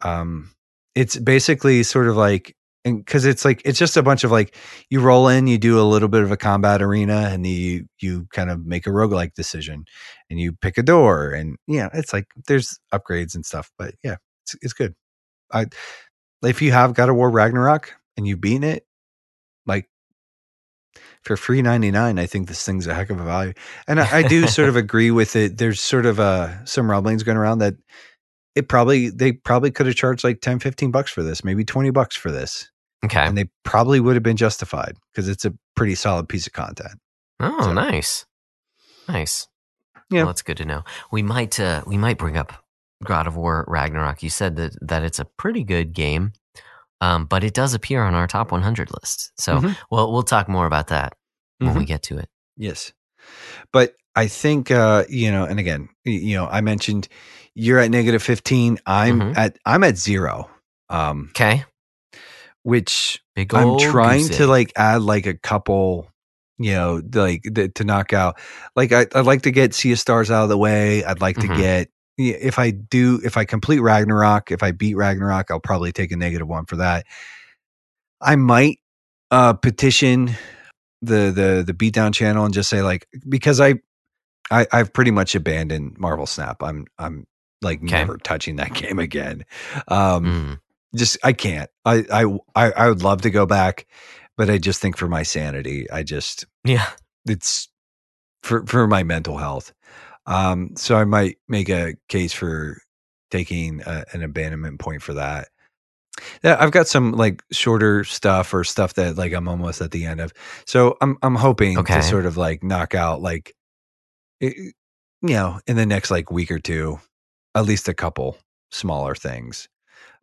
um it's basically sort of like because it's like it's just a bunch of like you roll in you do a little bit of a combat arena and you you kind of make a roguelike decision and you pick a door and yeah it's like there's upgrades and stuff but yeah it's, it's good. I if you have god of war ragnarok and you've beaten it like for free 99 i think this thing's a heck of a value and i, I do sort of agree with it. There's sort of uh some rumblings going around that it probably they probably could have charged like 10 15 bucks for this maybe 20 bucks for this Okay. and they probably would have been justified because it's a pretty solid piece of content Oh, So- nice. Nice. Yeah. Well, that's good to know. We might uh we might bring up God of War Ragnarok. You said that that it's a pretty good game. Um, but it does appear on our top 100 list. So, Mhm. well, we'll talk more about that when we Mhm. get to it. yes but i think uh you know and again you know i mentioned you're at negative 15 i'm Mhm. at i'm at zero um Okay. Which i'm trying to egg. like add like a couple you know like the, to knock out like I, i'd like to get sea of stars out of the way i'd like Mhm. to get if i do if i complete ragnarok if i beat ragnarok i'll probably take a negative one for that i might uh petition the the the beatdown channel and just say like because i i i've pretty much abandoned marvel snap i'm i'm like Okay. never touching that game again um Mm. Just I can't. I, I I I would love to go back, but I just think for my sanity, I just Yeah. it's for for my mental health. Um, so I might make a case for taking a, an abandonment point for that. Yeah, I've got some like shorter stuff or stuff that like I'm almost at the end of. So I'm I'm hoping Okay. to sort of like knock out like it, you know in the next like week or two, at least a couple smaller things.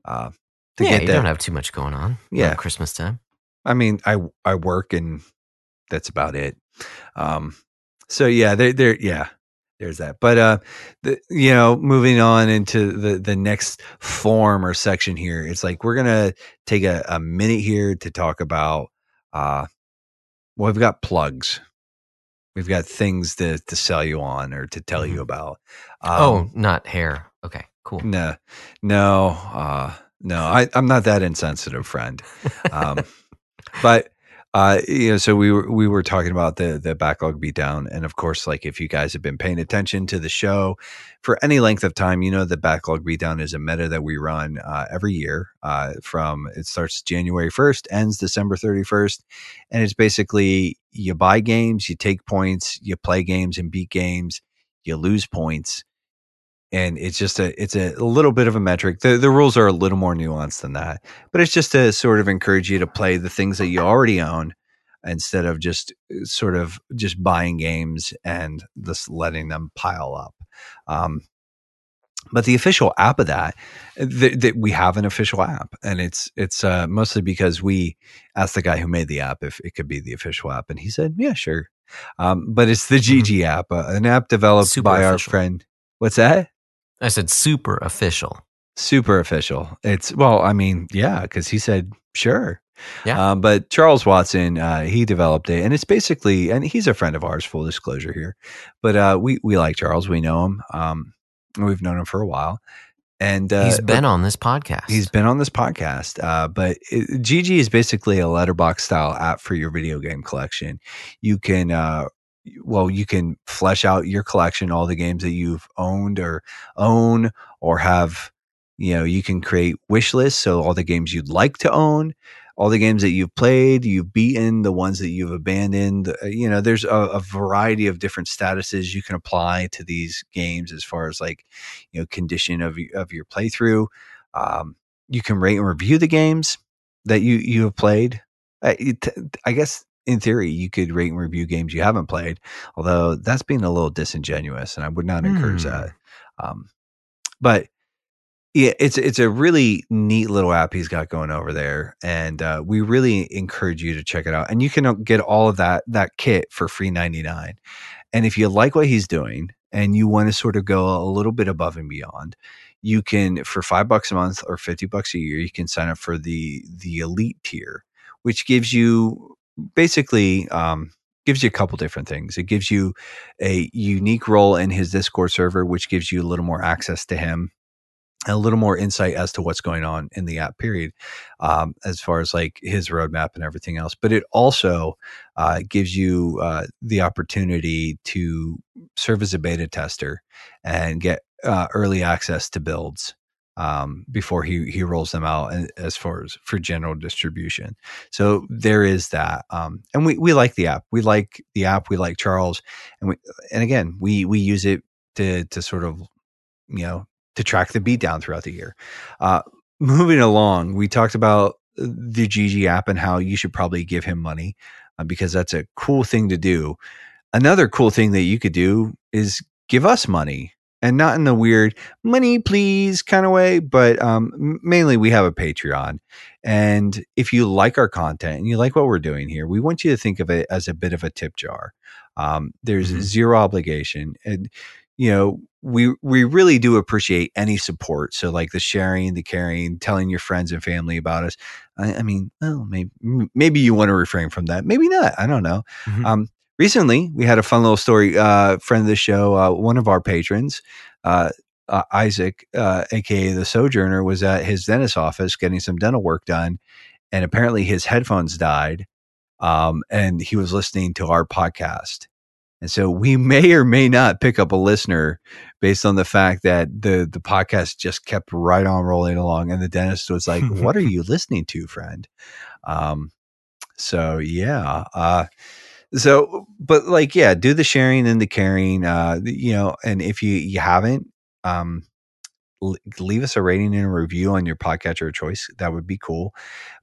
Uh, to yeah, get you that don't have too much going on. Yeah. Christmas time. I mean, I I work and that's about it. Um, so yeah, there there yeah, there's that. But uh, the you know, moving on into the the next form or section here, it's like we're gonna take a, a minute here to talk about uh, well, we've got plugs. We've got things to to sell you on or to tell you Mhm. about. oh, Um, not hair. Okay, cool. no, no, uh, no. I, I'm not that insensitive, friend. Um, but Uh, you know, so we were we were talking about the the backlog beatdown, and of course, like if you guys have been paying attention to the show for any length of time, you know the backlog beatdown is a meta that we run uh, every year. Uh, from it starts January first, ends December thirty first, and it's basically you buy games, you take points, you play games and beat games, you lose points, and it's just a it's a little bit of a metric. The the rules are a little more nuanced than that, but it's just to sort of encourage you to play the things that you already own instead of just uh, sort of just buying games and just letting them pile up. Um, but the official app of that, that th- we have an official app, and it's it's uh, mostly because we asked the guy who made the app if it could be the official app, and he said, "Yeah, sure." Um, but it's the GG mm-hmm. app, uh, an app developed Super by official. our friend. What's that? I said super official. Super official. It's well, I mean, yeah, because he said sure. Yeah. Um, but Charles Watson, uh, he developed it, and it's basically, and he's a friend of ours. Full disclosure here, but uh, we we like Charles. We know him. Um, we've known him for a while, and uh, he's been on this podcast. He's been on this podcast. Uh, but it, GG is basically a Letterboxd style app for your video game collection. You can uh, well, you can flesh out your collection, all the games that you've owned or own or have, you know, you can create wish lists. So all the games you'd like to own, all the games that you've played, you've beaten, the ones that you've abandoned. Uh, you know, there's a, a variety of different statuses you can apply to these games as far as like, you know, condition of, of your playthrough. Um, you can rate and review the games that you, you have played. I, I guess in theory, you could rate and review games you haven't played, although that's being a little disingenuous, and I would not encourage mm. that. Um, but yeah, it's it's a really neat little app he's got going over there, and uh, we really encourage you to check it out. And you can uh, get all of that that kit for free ninety nine. And if you like what he's doing, and you want to sort of go a little bit above and beyond, you can for five bucks a month or fifty bucks a year, you can sign up for the the elite tier, which gives you basically um, gives you a couple different things. It gives you a unique role in his Discord server, which gives you a little more access to him a little more insight as to what's going on in the app period um, as far as like his roadmap and everything else but it also uh, gives you uh, the opportunity to serve as a beta tester and get uh, early access to builds um, before he he rolls them out as far as for general distribution. So there is that, um, and we we like the app. We like the app. We like Charles, and we and again we we use it to to sort of you know to track the beat down throughout the year. Uh, moving along, we talked about the GG app and how you should probably give him money uh, because that's a cool thing to do. Another cool thing that you could do is give us money and not in the weird money please kind of way but um, mainly we have a patreon. And if you like our content and you like what we're doing here we want you to think of it as a bit of a tip jar. Um, there's mm-hmm. zero obligation and you know we we really do appreciate any support. So like the sharing the caring telling your friends and family about us. I, I mean well maybe maybe you want to refrain from that maybe not i don't know. Mm-hmm. um, recently we had a fun little story uh, friend of the show uh, one of our patrons uh, uh isaac aka uh, the sojourner was at his dentist office getting some dental work done and apparently his headphones died um, and he was listening to our podcast. And so we may or may not pick up a listener based on the fact that the the podcast just kept right on rolling along and the dentist was like what are you listening to friend? Um so yeah uh so but like yeah do the sharing and the caring uh you know and if you you haven't um leave us a rating and a review on your podcatcher choice that would be cool.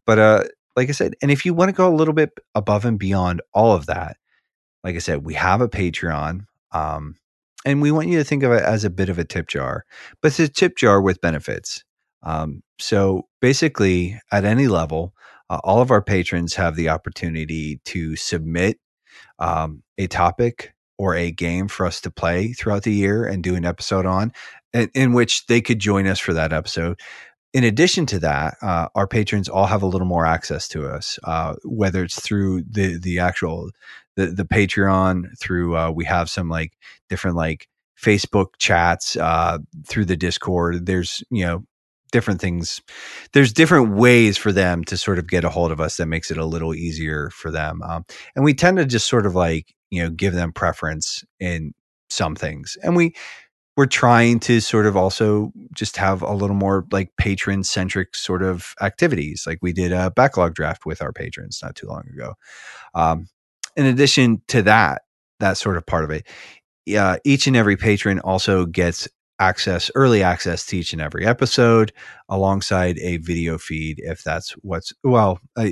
But uh like i said and if you want to go a little bit above and beyond all of that like i said we have a patreon um and we want you to think of it as a bit of a tip jar but it's a tip jar with benefits. Um, so basically at any level uh, all of our patrons have the opportunity to submit um, a topic or a game for us to play throughout the year and do an episode on, in, in which they could join us for that episode. In addition to that, uh, our patrons all have a little more access to us, uh, whether it's through the the actual the the Patreon, through uh, we have some like different like Facebook chats uh, through the Discord. There's you know different things. There's different ways for them to sort of get a hold of us that makes it a little easier for them. Um, and we tend to just sort of like you know give them preference in some things, and we we're trying to sort of also just have a little more like patron centric sort of activities. Like we did a backlog draft with our patrons not too long ago. Um, in addition to that, that sort of part of it, yeah, each and every patron also gets access, early access to each and every episode alongside a video feed if that's what's, well, uh,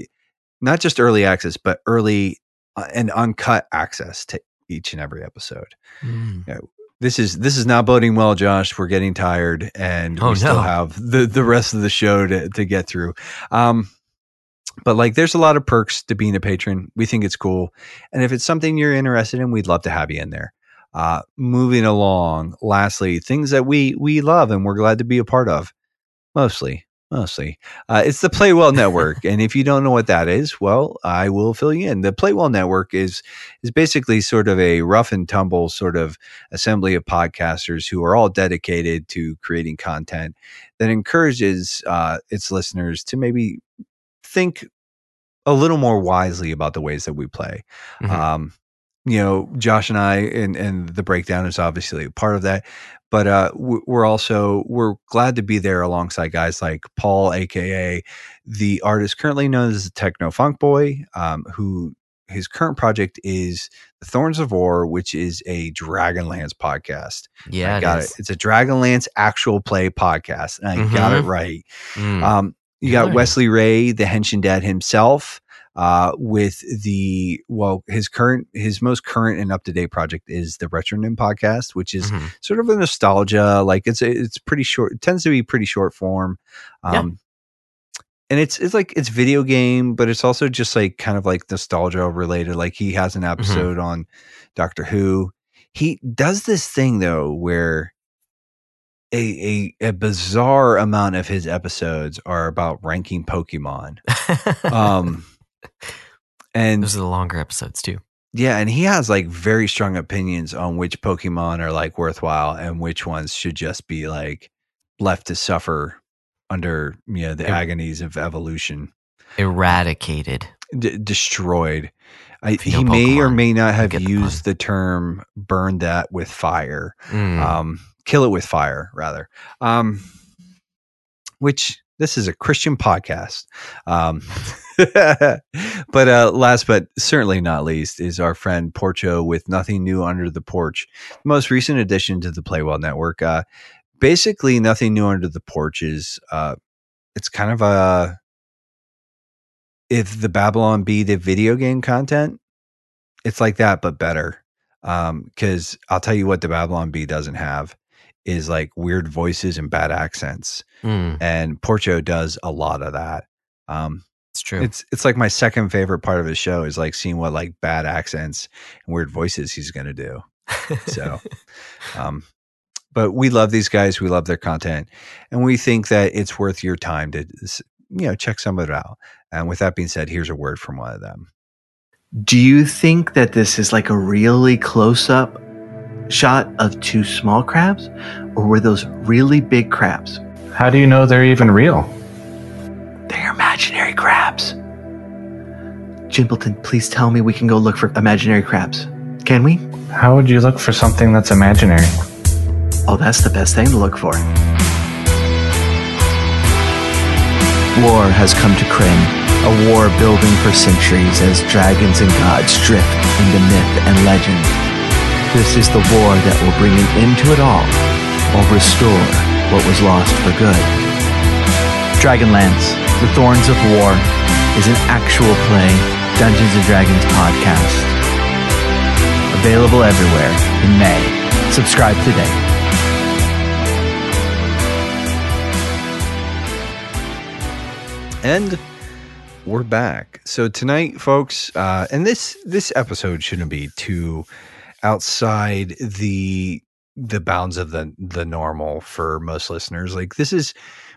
not just early access, but early uh, and uncut access to each and every episode. Mm. You know, this is this is not boding well, Josh. We're getting tired, and Oh, we still have the the rest of the show to to get through. Um, but like, there's a lot of perks to being a patron. We think it's cool, and if it's something you're interested in, we'd love to have you in there. Uh, moving along. Lastly, things that we we love and we're glad to be a part of. Mostly, mostly, uh, it's the Playwell Network, and if you don't know what that is, well, I will fill you in. The Playwell Network is is basically sort of a rough and tumble sort of assembly of podcasters who are all dedicated to creating content that encourages uh, its listeners to maybe think a little more wisely about the ways that we play. Mhm. Um, you know, Josh and I, and and the breakdown is obviously a part of that. But uh, we're also we're glad to be there alongside guys like Paul, aka the artist currently known as the Techno Funk Boy, um, who his current project is the Thorns of War, which is a Dragonlance podcast. yeah, I it got is. it. It's a Dragonlance actual play podcast, and I got it Mhm. right. Mm. Um, you got Nice. Wesley Ray, the Henshin Dad himself, uh, with the well, his current, his most current and up to date project is the Retronym podcast, which is Mhm. sort of a nostalgia. Like it's it's pretty short. It tends to be pretty short form. Yeah. Um, and it's it's like it's video game, but it's also just like kind of like nostalgia related. Like he has an episode on Doctor Who. He does this thing though where a, a a bizarre amount of his episodes are about ranking Pokemon. Um and Those are the longer episodes too. yeah, and he has like very strong opinions on which Pokemon are like worthwhile and which ones should just be like left to suffer under you know the Yep. agonies of evolution, Eradicated. D- destroyed. I, he may or may not have get the used the term "burn that with fire." Mm. um, kill it with fire rather um, which this is a christian podcast um, but uh, last but certainly not least is our friend porcho with nothing new under the porch the most recent addition to the playwell network. Uh, basically nothing new under the porch is uh, it's kind of a if the babylon bee the video game content it's like that but better. Um because i'll tell you what the babylon bee doesn't have is like weird voices and bad accents Mm. and porcho does a lot of that um It's true. it's it's like my second favorite part of his show is like seeing what like bad accents and weird voices he's gonna do so um but we love these guys we love their content and we think that it's worth your time to you know check some of it out and with that being said here's a word from one of them Do you think that this is like a really close up shot of two small crabs? Or were those really big crabs? How do you know they're even real? They're imaginary crabs. Jimpleton, please tell me we can go look for imaginary crabs. Can we? How would you look for something that's imaginary? Oh, that's the best thing to look for. War has come to Krynn, a war building for centuries as dragons and gods drift into myth and legend. This is the war that will bring an end to it all, or restore what was lost for good. Dragonlance, The Thorns of War, is an actual play Dungeons and Dragons podcast. Available everywhere in May. Subscribe today. and we're back so tonight folks uh and this this episode shouldn't be too outside the the bounds of the the normal for most listeners like this is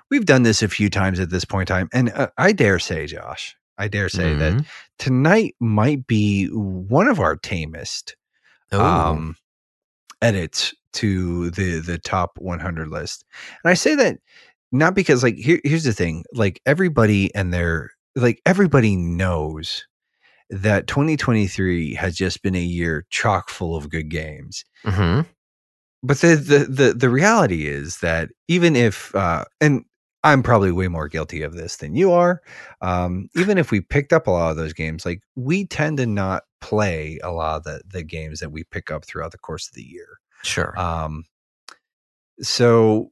we've done this a few times at this point in time and uh, i dare say josh i dare say that Mhm. tonight might be one of our tamest Oh, um, edits to the the top 100 list. And I say that not because like here, here's the thing like everybody and their like everybody knows that 2023 has just been a year chock full of good games. Hmm but the the the, the reality is that even if uh and i'm probably way more guilty of this than you are um even if we picked up a lot of those games like we tend to not play a lot of the the games that we pick up throughout the course of the year. Sure. um so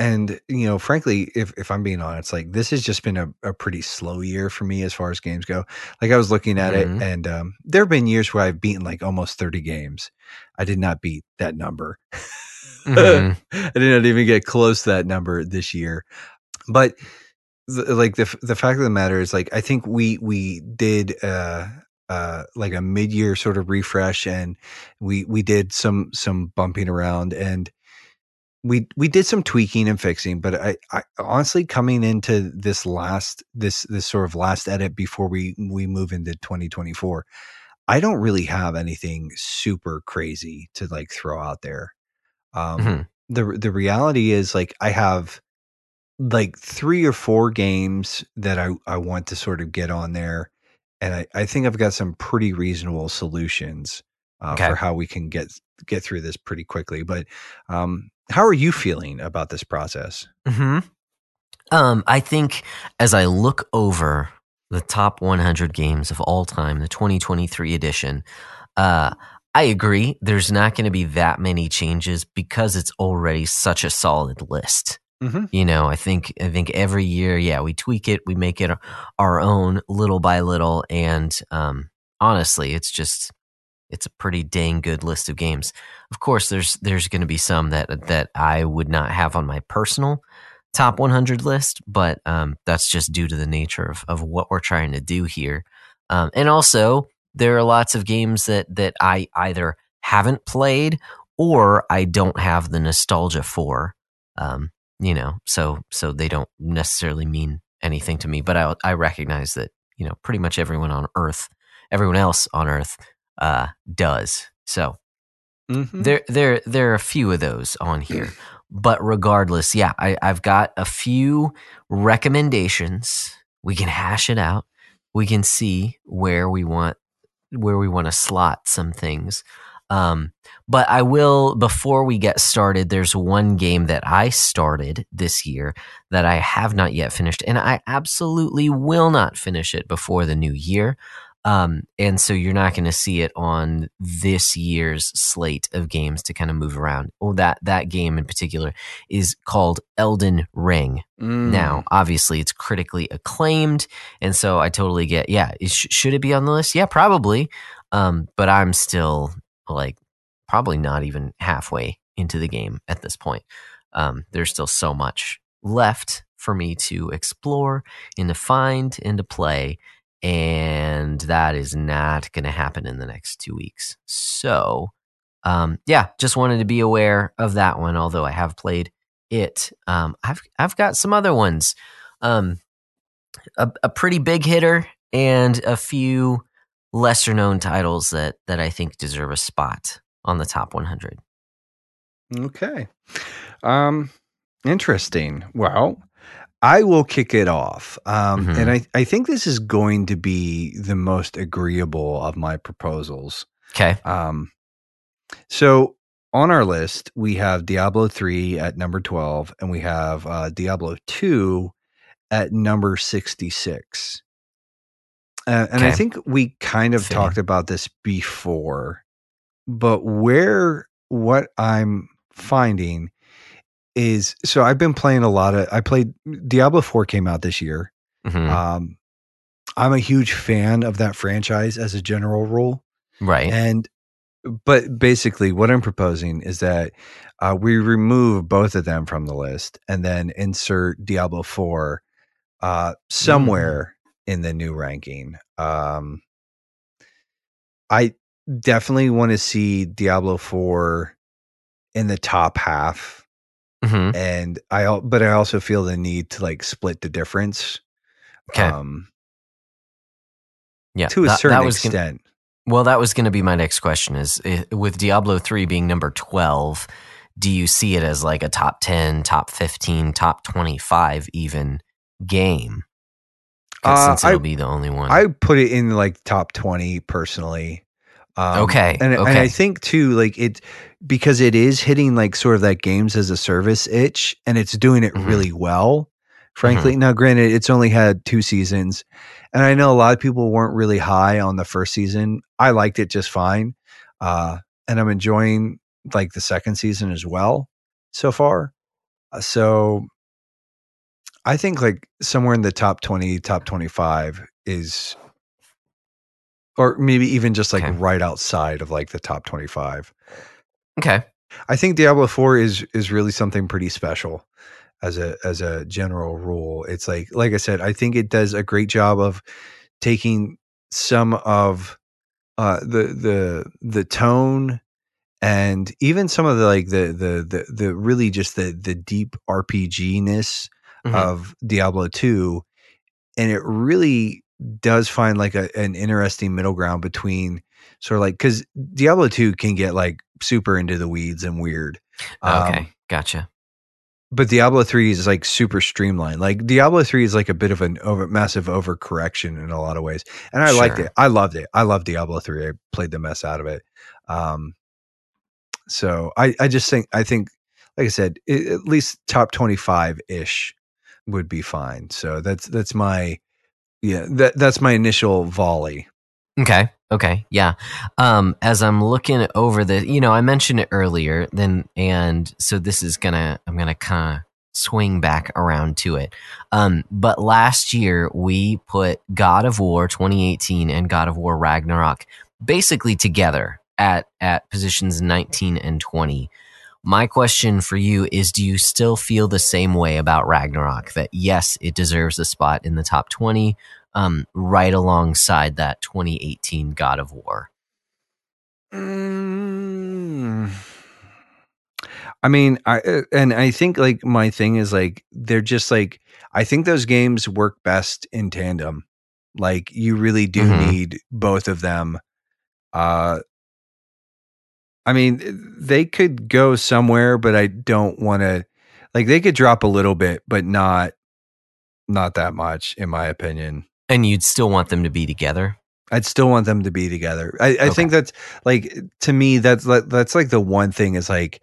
and you know frankly if if i'm being honest like this has just been a, a pretty slow year for me as far as games go like i was looking at Mhm. it and um there have been years where i've beaten like almost 30 games i did not beat that number Mhm. i did not even get close to that number this year but the, like the the fact of the matter is like i think we we did uh uh like a mid-year sort of refresh and we we did some some bumping around and we we did some tweaking and fixing but I, I honestly coming into this last this this sort of last edit before we we move into 2024 i don't really have anything super crazy to like throw out there um Mhm. the the reality is like i have like three or four games that i i want to sort of get on there and i i think i've got some pretty reasonable solutions uh, Okay. for how we can get get through this pretty quickly but um how are you feeling about this process hmm Um, I think as I look over the top 100 games of all time, the 2023 edition, uh, I agree. There's not going to be that many changes because it's already such a solid list. Mhm. You know, I think I think every year, yeah, we tweak it, we make it our own little by little, and um, honestly, it's just it's a pretty dang good list of games. Of course, there's there's going to be some that that I would not have on my personal top 100 list, but um, that's just due to the nature of, of what we're trying to do here. Um, and also, there are lots of games that that I either haven't played or I don't have the nostalgia for. Um, you know, so so they don't necessarily mean anything to me. But I I recognize that you know pretty much everyone on Earth, everyone else on Earth, uh, does. So Mhm. there there there are a few of those on here. But regardless yeah I, i've got a few recommendations. We can hash it out. We can see where we want where we want to slot some things. Um, but i will before we get started there's one game that i started this year that i have not yet finished and i absolutely will not finish it before the new year um, and so you're not going to see it on this year's slate of games to kind of move around. Oh, that that game in particular is called Elden Ring. Mm. Now, obviously, it's critically acclaimed, and so I totally get. Yeah, it sh- should it be on the list? Yeah, probably. Um, but I'm still like probably not even halfway into the game at this point. Um, there's still so much left for me to explore and to find and to play and that is not going to happen in the next two weeks. So, um, yeah, just wanted to be aware of that one. Although I have played it, um, I've I've got some other ones, um, a, a pretty big hitter and a few lesser known titles that that I think deserve a spot on the top 100. Okay. Um interesting. Well, I will kick it off. Um Mhm. and I I think this is going to be the most agreeable of my proposals. Okay, Um so on our list, we have Diablo 3 at number 12 and we have uh Diablo 2 at number 66. Uh, and I think we kind of Fitting. talked about this before, but where what I'm finding is so I've been playing a lot of I played Diablo 4 came out this year. Mhm. Um I'm a huge fan of that franchise as a general rule. right. And but basically what I'm proposing is that uh, we remove both of them from the list and then insert Diablo 4 uh, somewhere in the new ranking. Um, I definitely want to see Diablo 4 in the top half Mhm. and I but I also feel the need to like split the difference. Okay, Um, yeah, to a that- certain that was gonna- extent. Well, that was going to be my next question. Is, with Diablo three being number twelve, do you see it as like a top 10, top 15, top 25 even game? Uh, since it'll I- be the only one. I put it in like top 20 personally. Um, Okay, And, and. I think too, like it, because it is hitting like sort of that games as a service itch and it's doing it Mhm. really well, frankly. Mm-hmm. Now, granted, it's only had two seasons. And I know a lot of people weren't really high on the first season. I liked it just fine. Uh, and I'm enjoying like the second season as well so far. Uh, So I think like somewhere in the top 20, top 25 is, or maybe even just like Okay. right outside of like the top 25. okay. I think Diablo 4 is, is really something pretty special as a, as a general rule. It's like, like I said, I think it does a great job of taking some of, uh, the, the, the tone and even some of the, like the, the, the, the really just the, the deep RPG ness Mhm. of Diablo 2 and it really does find like a, an interesting middle ground between sort of like cuz Diablo 2 can get like super into the weeds and weird. Um, okay. Gotcha. but Diablo 3 is like super streamlined. Like Diablo 3 is like a bit of an over massive overcorrection in a lot of ways. And I liked it. I loved it. I love Diablo 3. I played the mess out of it. Um so I I just think I think like I said, i at least top 25 ish would be fine. So that's that's my yeah, that that's my initial volley. Okay. Okay. Yeah. Um, as I'm looking over the, you know, I mentioned it earlier, then, and so this is gonna, I'm gonna kind of swing back around to it. Um, but last year we put God of War 2018 and God of War Ragnarok basically together at at positions 19 and 20. My question for you is do you still feel the same way about Ragnarok that yes, it deserves a spot in the top 20 um right alongside that 2018 God of War? Mm. I mean, I uh, and I think like my thing is like they're just like I think those games work best in tandem. Like you really do Mhm. need both of them. Uh I mean, they could go somewhere, but I don't want to like they could drop a little bit, but not not that much in my opinion. And you'd still want them to be together? I'd still want them to be together. I, I Okay. think that's like to me that's like- that's like the one thing is like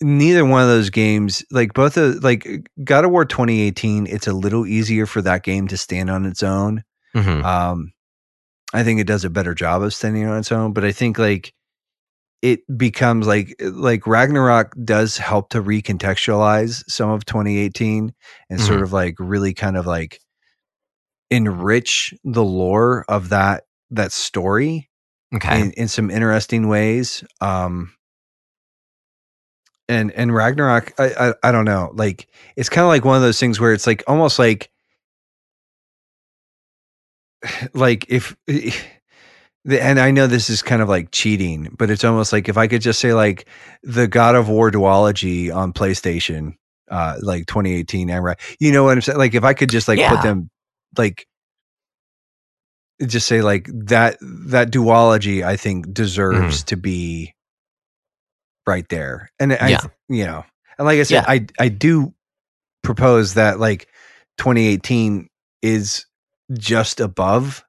neither one of those games like both of like God of War 2018 it's a little easier for that game to stand on its own. Mhm. Um I think it does a better job of standing on its own, but I think like it becomes like like Ragnarok does help to recontextualize some of 2018 and sort of like really kind of like enrich the lore of that that story Okay. in, in some interesting ways. Um and and Ragnarok, I I, I don't know, like it's kind of like one of those things where it's like almost like like if and I know this is kind of like cheating, but it's almost like if I could just say like the God of War duology on PlayStation, uh, like 2018, and right, you know what I'm saying? Like if I could just like Yeah. put them like just say like that that duology, I think deserves to be right there, and I, Yeah. you know, and like I said, Yeah. I I do propose that like 2018 is just above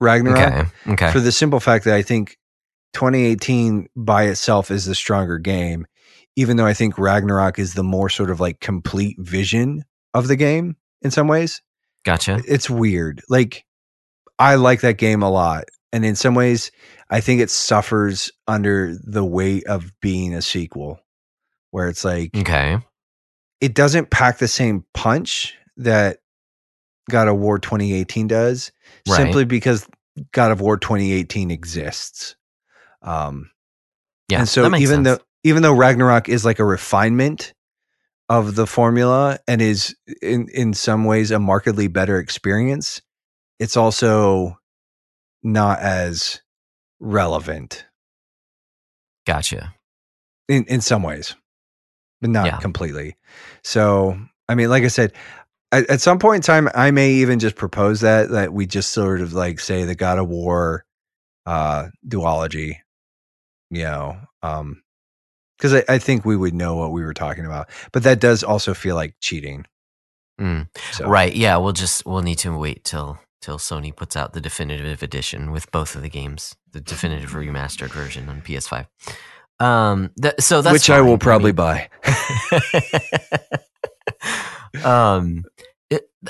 Ragnarok Okay. Okay. for the simple fact that I think 2018 by itself is the stronger game, even though I think Ragnarok is the more sort of like complete vision of the game in some ways. Gotcha. It's weird. Like, I like that game a lot. And in some ways, I think it suffers under the weight of being a sequel, where it's like, Okay. it doesn't pack the same punch that God of War 2018 does, Right. simply because God of War 2018 exists. Um, Yeah. and so even sense. though even though Ragnarok is like a refinement of the formula and is in in some ways a markedly better experience, it's also not as relevant Gotcha. in in some ways, but not Yeah. completely. So, I mean, like I said, at, at some point in time, I may even just propose that that we just sort of like say the God of War uh duology, you know, um because I, I think we would know what we were talking about. But that does also feel like cheating. Mm. So. Right. Yeah. We'll just we'll need to wait till till Sony puts out the definitive edition with both of the games, the definitive remastered version on PS5. Um. Th- so that's which I will fine. probably mean- buy. um.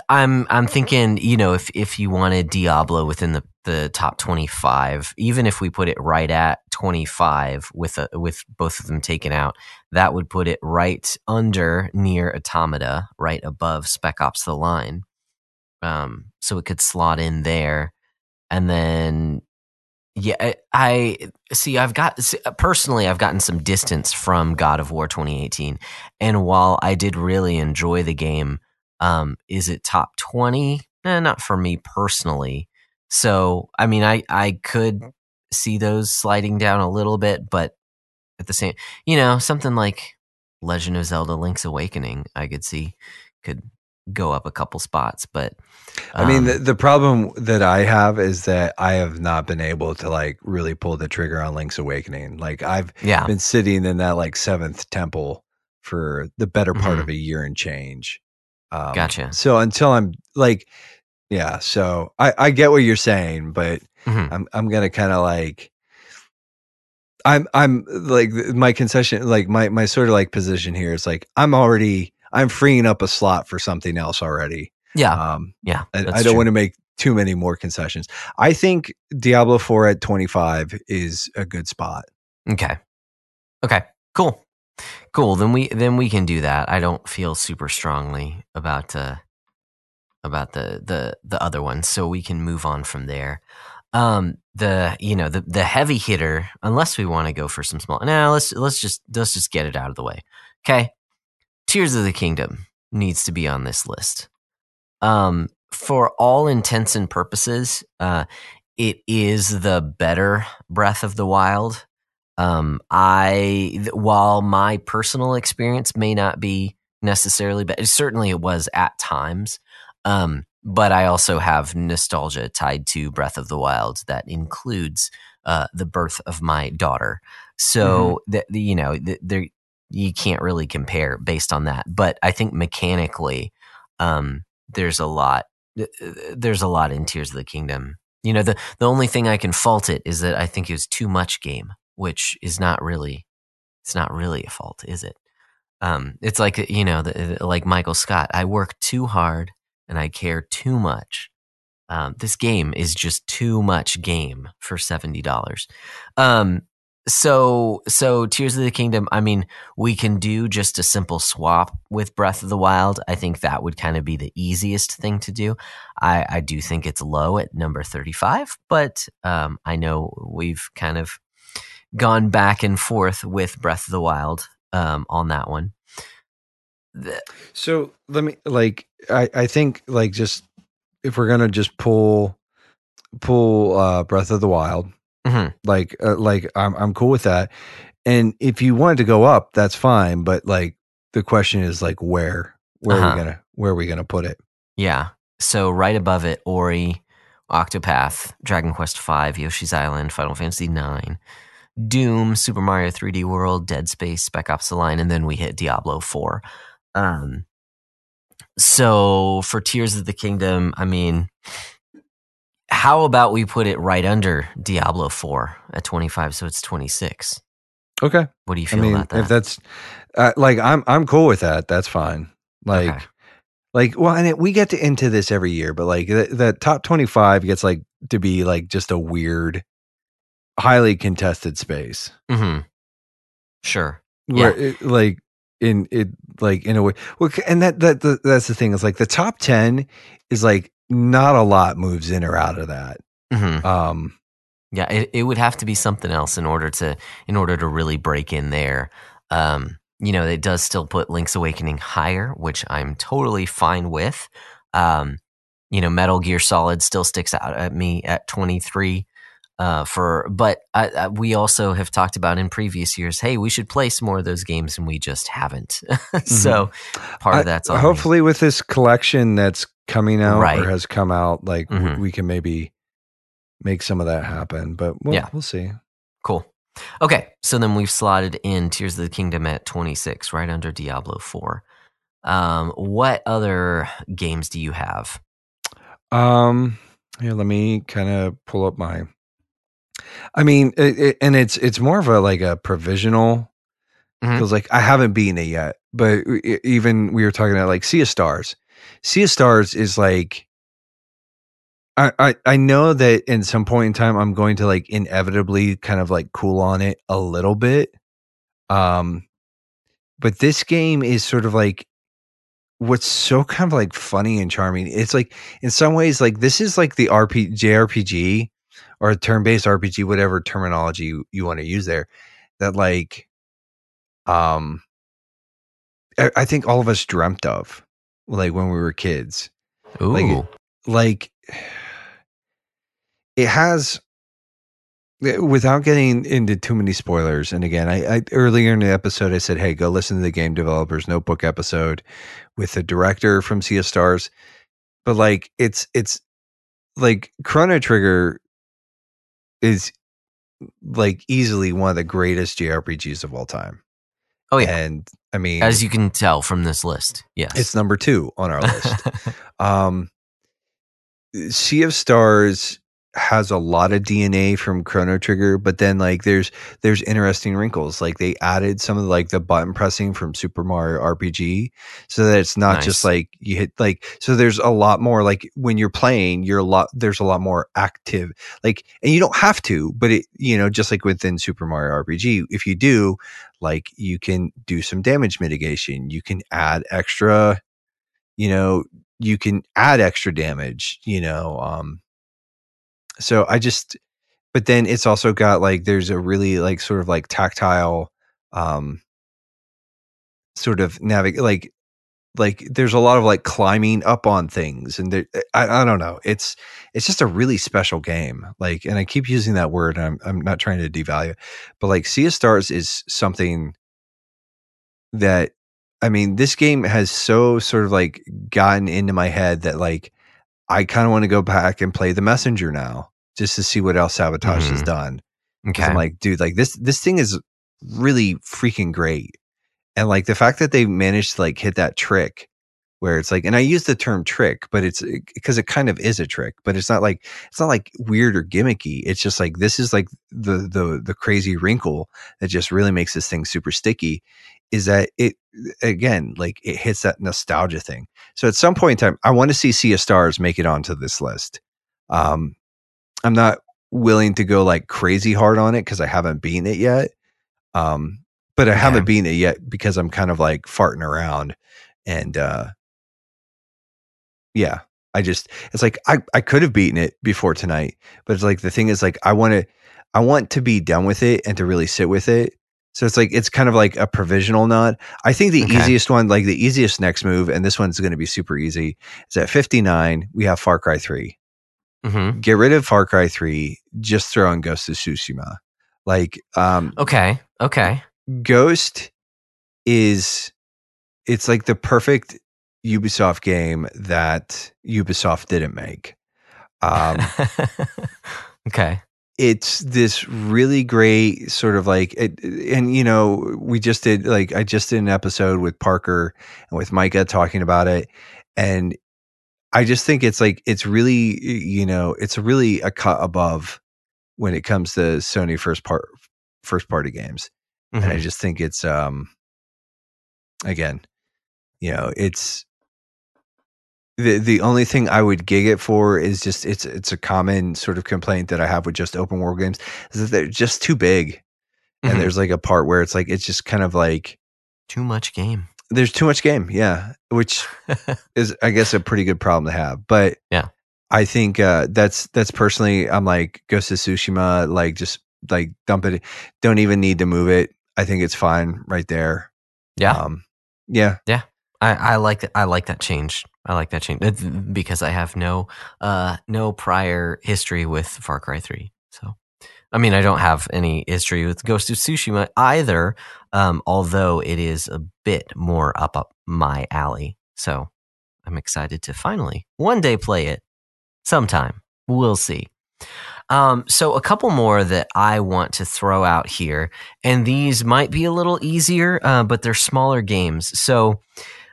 I'm I'm thinking, you know, if if you wanted Diablo within the the top 25, even if we put it right at 25 with a, with both of them taken out, that would put it right under NieR Automata, right above Spec Ops: The Line. Um, so it could slot in there, and then yeah, I, I see. I've got personally, I've gotten some distance from God of War 2018, and while I did really enjoy the game, um, is it top 20? Eh, not for me personally. So, I mean, I I could see those sliding down a little bit, but at the same, you know, something like Legend of Zelda: Link's Awakening, I could see could go up a couple spots, but I mean, um, the, the problem that I have is that I have not been able to like really pull the trigger on Link's Awakening. Like I've yeah, been sitting in that like seventh temple for the better part Mhm. of a year and change. Um, Gotcha. So until I'm like, yeah. So I I get what you're saying, but Mhm. I'm I'm gonna kind of like. I'm I'm like my concession like my my sort of like position here is like I'm already I'm freeing up a slot for something else already. yeah, Um, yeah. I, I don't want to make too many more concessions. I think Diablo 4 at 25 is a good spot. Okay. Okay. Cool. Cool. Then we then we can do that. I don't feel super strongly about uh about the the the other ones, so we can move on from there. Um the you know the the heavy hitter, unless we want to go for some small. Now let's let's just let's just get it out of the way. Okay. Tears of the Kingdom needs to be on this list. Um for all intents and purposes, uh it is the better Breath of the Wild. Um, I th- while my personal experience may not be necessarily, but certainly it was at times. Um, but I also have nostalgia tied to Breath of the Wild that includes uh, the birth of my daughter. So that you know, th- there you can't really compare based on that. But I think mechanically, um, there's a lot. There's a lot in Tears of the Kingdom. You know, the the only thing I can fault it is that I think it was too much game, which is not really, it's not really a fault, is it? Um, it's like you know, the, like Michael Scott. I work too hard and I care too much. Um, this game is just too much game for seventy dollars. Um, so so Tears of the Kingdom. I mean, we can do just a simple swap with Breath of the Wild. I think that would kind of be the easiest thing to do. I, I do think it's low at number 35, but um, I know we've kind of gone back and forth with Breath of the Wild um, on that one. The- So let me like I I think like just if we're gonna just pull pull uh Breath of the Wild, Mhm. like uh, like I'm I'm cool with that. And if you wanted to go up, that's fine. But like the question is like where where are Uh-huh. we gonna where are we gonna put it? Yeah. So right above it, Ori, Octopath, Dragon Quest V, Yoshi's Island, Final Fantasy IX, Doom, Super Mario 3D World, Dead Space, Spec Ops: The Line, and then we hit Diablo 4. Um, so for Tears of the Kingdom, I mean, how about we put it right under Diablo 4 at 25, so it's 26. Okay. What do you I feel mean, about that? if that's uh, like I'm I'm cool with that. That's fine. Like Okay. like well, and it, we get to into this every year, but like the, the top 25 gets like to be like just a weird highly contested space. Mm-hmm. Sure. where it, like in it like in a way well, and that, that that that's the thing is like the top 10 is like not a lot moves in or out of that hmm um Yeah, it, it would have to be something else in order to in order to really break in there. Um, you know, it does still put Link's Awakening higher, which I'm totally fine with. Um, you know, Metal Gear Solid still sticks out at me at 23. Uh, for but I, I, we also have talked about in previous years. Hey, we should play some more of those games, and we just haven't. so part of that's me. hopefully with this collection that's coming out Right. or has come out like Mhm. we can maybe make some of that happen but we'll, Yeah. we'll see Cool. Okay, so then we've slotted in Tears of the Kingdom at 26, right under Diablo 4. Um, what other games do you have? Um, here, let me kind of pull up my. I mean, it, it, and it's it's more of a like a provisional because like I haven't beaten it yet. But even we were talking about like Sea of Stars. Sea of Stars is like. I, I I know that in some point in time I'm going to like inevitably kind of like cool on it a little bit. Um, but this game is sort of like what's so kind of like funny and charming. It's like in some ways like this is like the RP JRPG or a turn-based RPG, whatever terminology you, you want to use there. That like, um, I, I think all of us dreamt of, like when we were kids. Ooh. Like- Like, it has. eh, Without getting into too many spoilers, and again, I, I earlier in the episode I said, "Hey, go listen to the Game Developers Notebook episode with the director from Sea of Stars." But like, it's it's like Chrono Trigger is like easily one of the greatest JRPGs of all time. oh, yeah. And I mean, As you can tell from this list. Yes. it's number two on our list. um, sea of Stars has a lot of DNA from Chrono Trigger, but then like there's there's interesting wrinkles. Like they added some of like the button pressing from Super Mario RPG, so that it's not just like you hit like so there's a lot more like when you're playing, you're a lot there's a lot more active. Like and you don't have to, but it you know, just like within Super Mario RPG, if you do, like you can do some damage mitigation. You can add extra, you know, you can add extra damage, you know, um so I just but then it's also got like there's a really like sort of like tactile um sort of navigate like like there's a lot of like climbing up on things and there, I, I don't know. It's it's just a really special game like and i keep using that word i'm, I'm not trying to devalue but like sea of stars is something that i mean this game has so sort of like gotten into my head that like i kind of want to go back and play the messenger now just to see what else Sabotage has Mhm. done okay. I'm like, dude, like this this thing is really freaking great. And like the fact that they managed to like hit that trick where it's like, and I use the term trick, but it's because it kind of is a trick, but it's not like it's not like weird or gimmicky. It's just like this is like the the the crazy wrinkle that just really makes this thing super sticky. Is that it again? Like it hits that nostalgia thing. So at some point in time, I want to see Sea of Stars make it onto this list. Um, I'm not willing to go like crazy hard on it because I haven't beaten it yet. Um, but I haven't beaten it yet because I'm kind of like farting around and uh yeah, I just it's like I I could have beaten it before tonight, but it's like the thing is like I want to I want to be done with it and to really sit with it. So it's like it's kind of like a provisional nod. I think the Okay. easiest one, like the easiest next move, and this one's going to be super easy, is at 59 we have Far Cry 3 hmm get rid of Far Cry 3, just throw in Ghost of Tsushima. Like um Okay. Okay. Ghost is it's like the perfect Ubisoft game that Ubisoft didn't make. Um okay. It's this really great sort of like it, and you know we just did like i just did an episode with parker and with micah talking about it and i just think it's like it's really you know it's really a cut above when it comes to sony first part first party games and i Mhm. just think it's um again you know it's the the only thing I would gig it for is just it's it's a common sort of complaint that I have with just open world games is that they're just too big. Mhm. And there's like a part where it's like it's just kind of like Too much game. there's too much game, yeah, which is I guess a pretty good problem to have. But Yeah. I think uh that's that's personally I'm like Ghost of Tsushima like just like dump it don't even need to move it. I think it's fine right there. Yeah. Um yeah. I, I like that. I like that change. I like that change because I have no uh no prior history with Far Cry Three. So, I mean, I don't have any history with Ghost of Tsushima either. Um, although it is a bit more up up my alley. So, I'm excited to finally one day play it. Sometime we'll see. Um, so a couple more that I want to throw out here, and these might be a little easier, uh, but they're smaller games. So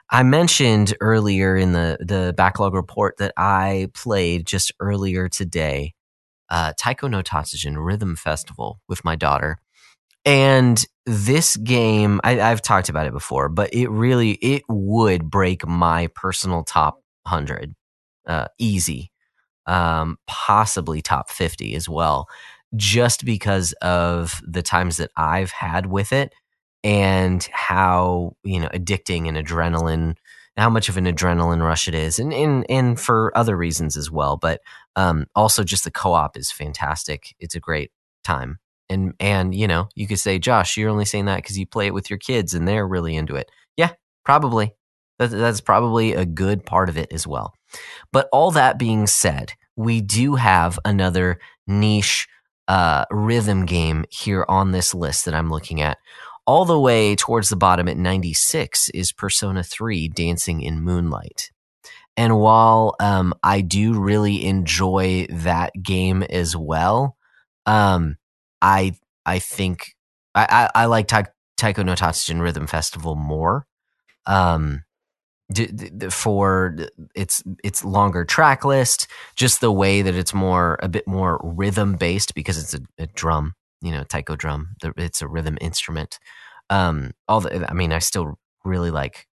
I mentioned earlier in the the backlog report that I played just earlier today, uh, Taiko no Tatsujin Rhythm Festival with my daughter, and this game I, I've talked about it before, but it really it would break my personal top hundred, uh, easy um, possibly top 50 as well, just because of the times that I've had with it and how, you know, addicting and adrenaline, how much of an adrenaline rush it is, and, and, and for other reasons as well. But um, also just the co op is fantastic. It's a great time. And, and, you know, you could say, Josh, you're only saying that because you play it with your kids and they're really into it. Yeah, probably. That, that's probably a good part of it as well. But all that being said, we do have another niche uh, rhythm game here on this list that I'm looking at. All the way towards the bottom at 96 is Persona 3 Dancing in Moonlight. And while um, I do really enjoy that game as well, um, I I think I, I, I like Ta- Taiko no Tatsujin Rhythm Festival more. Um, d- d- for its its longer track list, just the way that it's more a bit more rhythm based because it's a, a drum, you know, taiko drum. It's a rhythm instrument. Um, all the, I mean, I still really like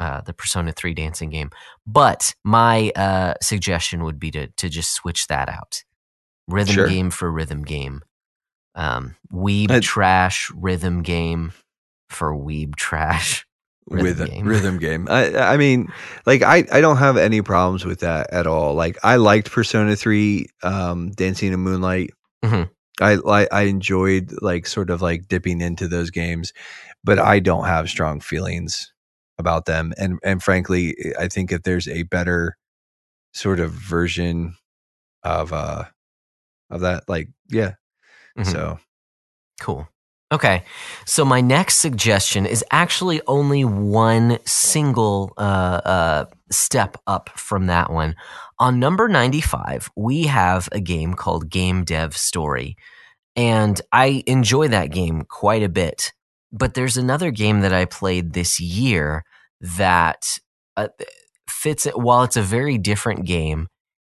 uh, the Persona Three dancing game, but my uh, suggestion would be to to just switch that out. Rhythm Sure. game for rhythm game. Um, weeb I- trash rhythm game for weeb trash. Rhythm with game. rhythm game. I I mean, like I I don't have any problems with that at all. Like I liked Persona 3 um Dancing in Moonlight. Mhm. I like I enjoyed like sort of like dipping into those games, but I don't have strong feelings about them and and frankly, I think if there's a better sort of version of uh of that like yeah. Mhm. So Cool. Okay. So my next suggestion is actually only one single uh, uh, step up from that one. On number 95, we have a game called Game Dev Story. And I enjoy that game quite a bit. But there's another game that I played this year that uh, fits it. While it's a very different game,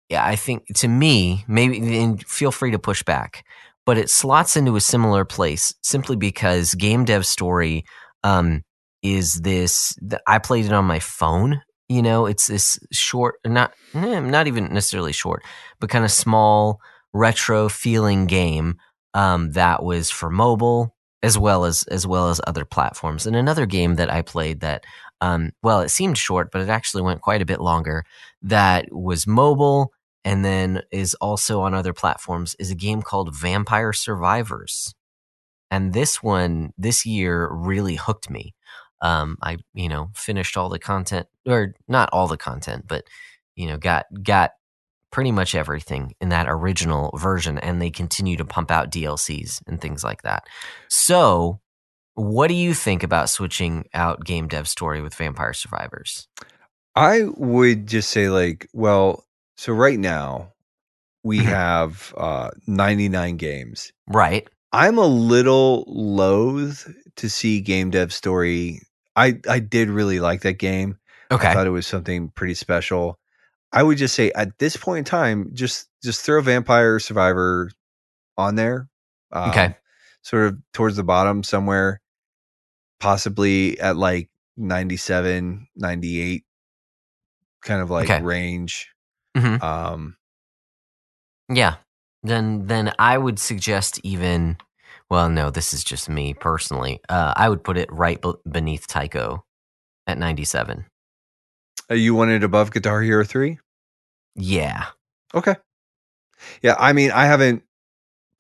yeah, I think to me, maybe, and feel free to push back but it slots into a similar place simply because Game Dev Story um, is this. I played it on my phone. You know, it's this short, not eh, not even necessarily short, but kind of small retro feeling game um, that was for mobile as well as as well as other platforms. And another game that I played that, um, well, it seemed short, but it actually went quite a bit longer. That was mobile and then is also on other platforms is a game called Vampire Survivors. And this one this year really hooked me. Um, I you know finished all the content, or not all the content, but you know got got pretty much everything in that original version, and they continue to pump out DLCs and things like that. So, what do you think about switching out Game Dev Story with Vampire Survivors? I would just say like, well, so right now we Mhm. have uh 99 games. Right. I'm a little loath to see game dev story. I I did really like that game. Okay. I thought it was something pretty special. I would just say at this point in time, just just throw Vampire Survivor on there. Um, Okay. Sort of towards the bottom somewhere, possibly at like 97, 98 kind of like Okay. range. Mhm. Um Yeah. Then then I would suggest even well no, this is just me personally. Uh I would put it right be- beneath Taiko at 97. uh, you want it above Guitar Hero 3? Yeah. Okay. Yeah, I mean, I haven't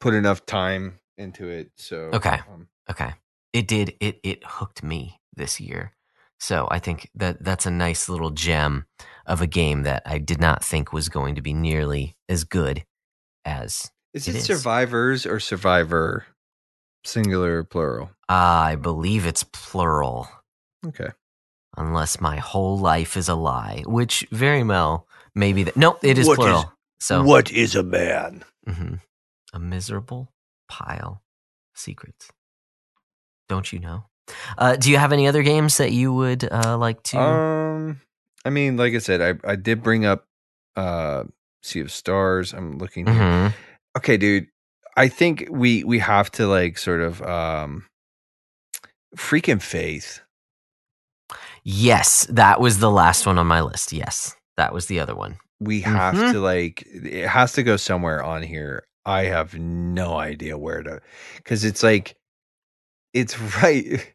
put enough time into it, so Okay. um, Okay. It did it it hooked me this year. So I think that that's a nice little gem of a game that I did not think was going to be nearly as good as is It it, is. survivors or survivor? Singular, or plural. I believe it's plural. Okay. unless my whole life is a lie, which very well maybe that. Nope, it is What plural. is- so What is a man? mhm. a miserable pile of secrets. Don't you know? Uh, do you have any other games that you would uh, like to? Um, I mean, like I said, I I did bring up uh Sea of Stars. I'm looking. Mhm. Okay, dude. I think we we have to like sort of um freaking faith. Yes, that was the last one on my list. Yes, that was the other one. We have Mhm. to like it has to go somewhere on here. I have no idea where to cuz it's like it's right.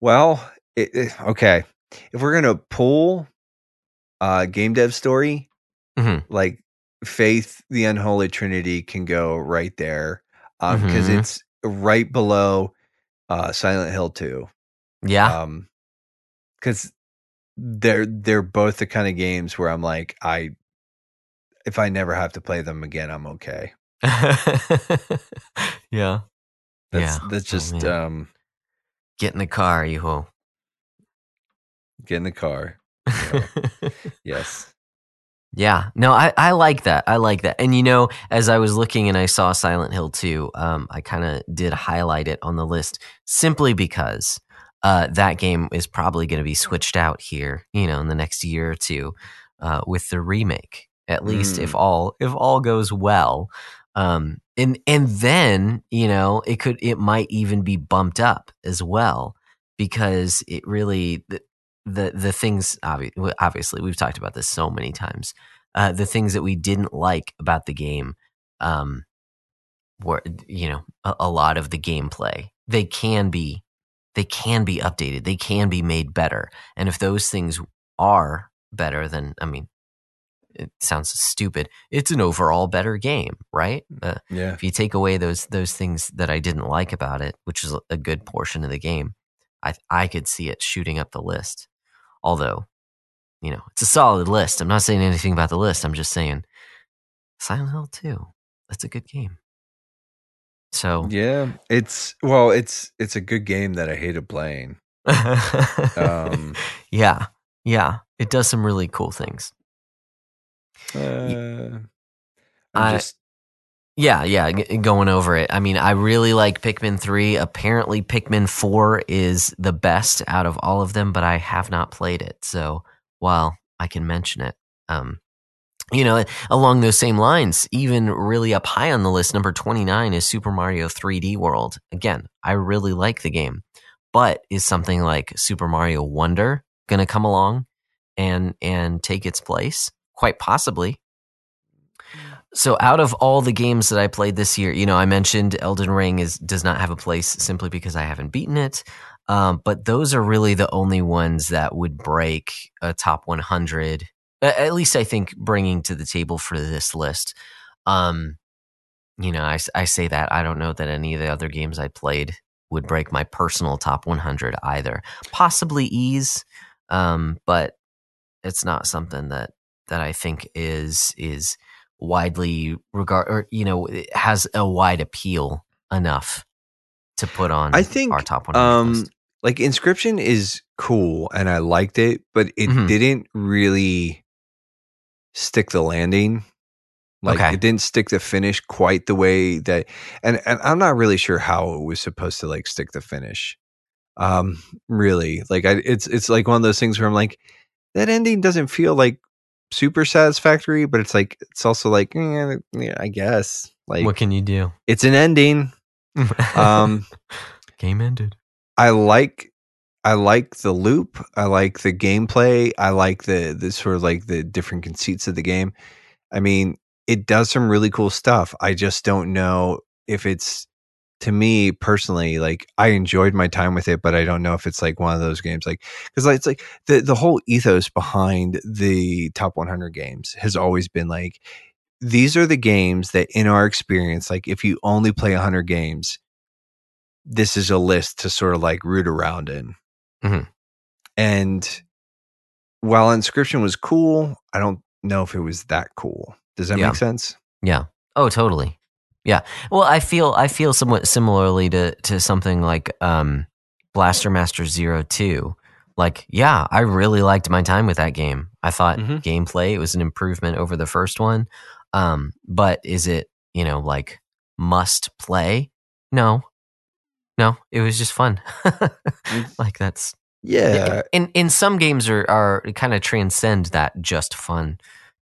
Well, it, it- okay. If we're going to pull uh game dev story, Mhm. like faith the unholy trinity can go right there um because Mhm. it's right below uh silent hill 2 Yeah. um because they're they're both the kind of games where i'm like i if i never have to play them again i'm okay yeah. that's Yeah. that's Oh, just man. um Get in the car, you ho. get in the car yes Yeah, no, I, I like that. I like that. And you know, as I was looking and I saw Silent Hill 2, um, I kind of did highlight it on the list simply because uh, that game is probably going to be switched out here, you know, in the next year or two uh, with the remake. At least if all if all goes well, um, and and then you know it could it might even be bumped up as well because it really the, the things obvi- obviously we've talked about this so many times uh, the things that we didn't like about the game um, were you know a, a lot of the gameplay. They can be they can be updated. They can be made better. And if those things are better then i mean it sounds stupid. It's an overall better game right? Uh, yeah. if you take away those those things that I didn't like about it, which is a good portion of the game, I I could see it shooting up the list. Although, you know, it's a solid list. I'm not saying anything about the list. I'm just saying Silent Hill 2. That's a good game. So, yeah it's well it's it's a good game that i hated playing um yeah. Yeah, it does some really cool things. uh, i'm I- just Yeah, yeah, g- going over it. I mean, I really like Pikmin 3. Apparently, Pikmin 4 is the best out of all of them, but I have not played it. So, while I can mention it, um, you know, along those same lines, even really up high on the list, number 29 is Super Mario 3D World. Again, I really like the game, but is something like Super Mario Wonder going to come along and and take its place? Quite possibly. So out of all the games that I played this year, you know, I mentioned Elden Ring is does not have a place simply because I haven't beaten it. Um, but those are really the only ones that would break a top 100. At least I think bringing to the table for this list. Um, you know, I say that I don't know that any of the other games I played would break my personal top 100 either. Possibly ease, um, but it's not something that that I think is is widely regard or you know it has a wide appeal enough to put on I think, our top 100 um like Inscryption is cool and i liked it but it Mhm. didn't really stick the landing like Okay. it didn't stick the finish quite the way that and and i'm not really sure how it was supposed to like stick the finish um really like i it's it's like one of those things where i'm like that ending doesn't feel like super satisfactory but it's like it's also like eh, yeah, i guess like what can you do? it's an ending um Game ended. I like I like the loop. I like the gameplay. I like the the sort of like the different conceits of the game. I mean, it does some really cool stuff. I just don't know if it's to me personally like I enjoyed my time with it, but I don't know if it's like one of those games like cuz like it's like the the whole ethos behind the top 100 games has always been like these are the games that in our experience like if you only play 100 games this is a list to sort of like root around in. Mhm. And while Inscryption was cool, I don't know if it was that cool. Does that Yeah. make sense? Yeah. Oh, totally. Yeah. Well, I feel I feel somewhat similarly to to something like um, Blaster Master Zero Two. Like, yeah, I really liked my time with that game. I thought Mhm. gameplay it was an improvement over the first one. Um, but is it you know like must play. No, no, it was just fun. like that's Yeah. in in some games are are kind of transcend that just fun.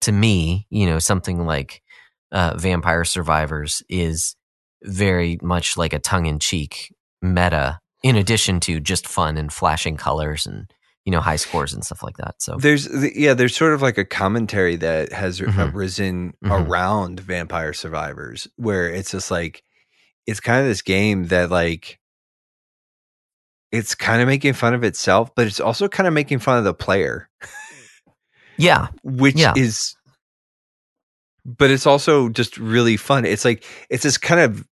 To me, you know, something like uh, Vampire Survivors is very much like a tongue in cheek meta, in addition to just fun and flashing colors and you know high scores and stuff like that. So There's the- yeah, there's sort of like a commentary that has Mhm. arisen Mhm. around Vampire Survivors, where it's just like it's kind of this game that like it's kind of making fun of itself, but it's also kind of making fun of the player, yeah, which Yeah. is but it's also just really fun. It's like it's this kind of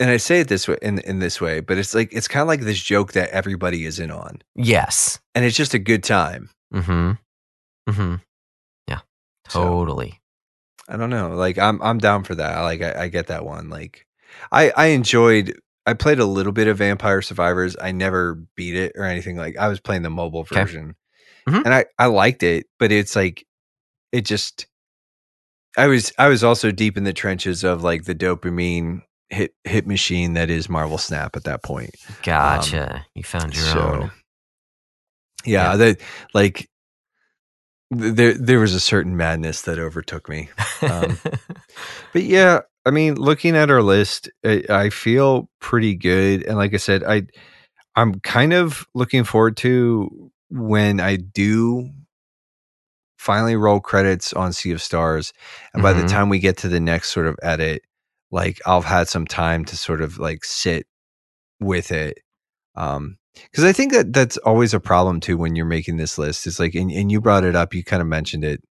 and I say it this way in in this way, but it's like it's kind of like this joke that everybody is in on. yes, And it's just a good time. mm-hmm, mm-hmm, yeah, So- totally. I don't know. Like I'm I'm down for that. Like I, I get that one. Like I I enjoyed I played a little bit of Vampire Survivors. I never beat it or anything like I was playing the mobile Okay. version. Mhm. And I I liked it, but it's like it just I was I was also deep in the trenches of like the dopamine hit hit machine that is Marvel Snap at that point. Gotcha. you found your Um, so own. yeah, Yeah. that like th- there there was a certain madness that overtook me. um, But yeah, I mean, looking at our list, I, I feel pretty good. And like I said, I I'm kind of looking forward to when I do finally roll credits on Sea of Stars, and by the Mhm. time we get to the next sort of edit, like I'll have had some time to sort of like sit with it. Um, because I think that that's always a problem too when you're making this list. Is like, and, and you brought it up, you kind of mentioned it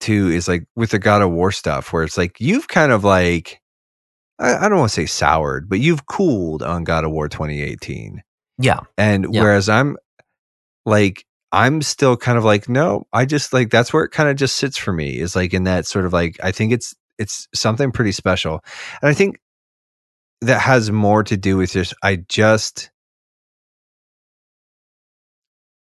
too is like with the God of War stuff, where it's like you've kind of like I, I don't want to say soured, but you've cooled on God of War 2018. yeah, And Yeah. whereas I'm like I'm still kind of like, no, I just like that's where it kind of just sits for me, is like in that sort of like I think it's it's something pretty special. And I think that has more to do with just I just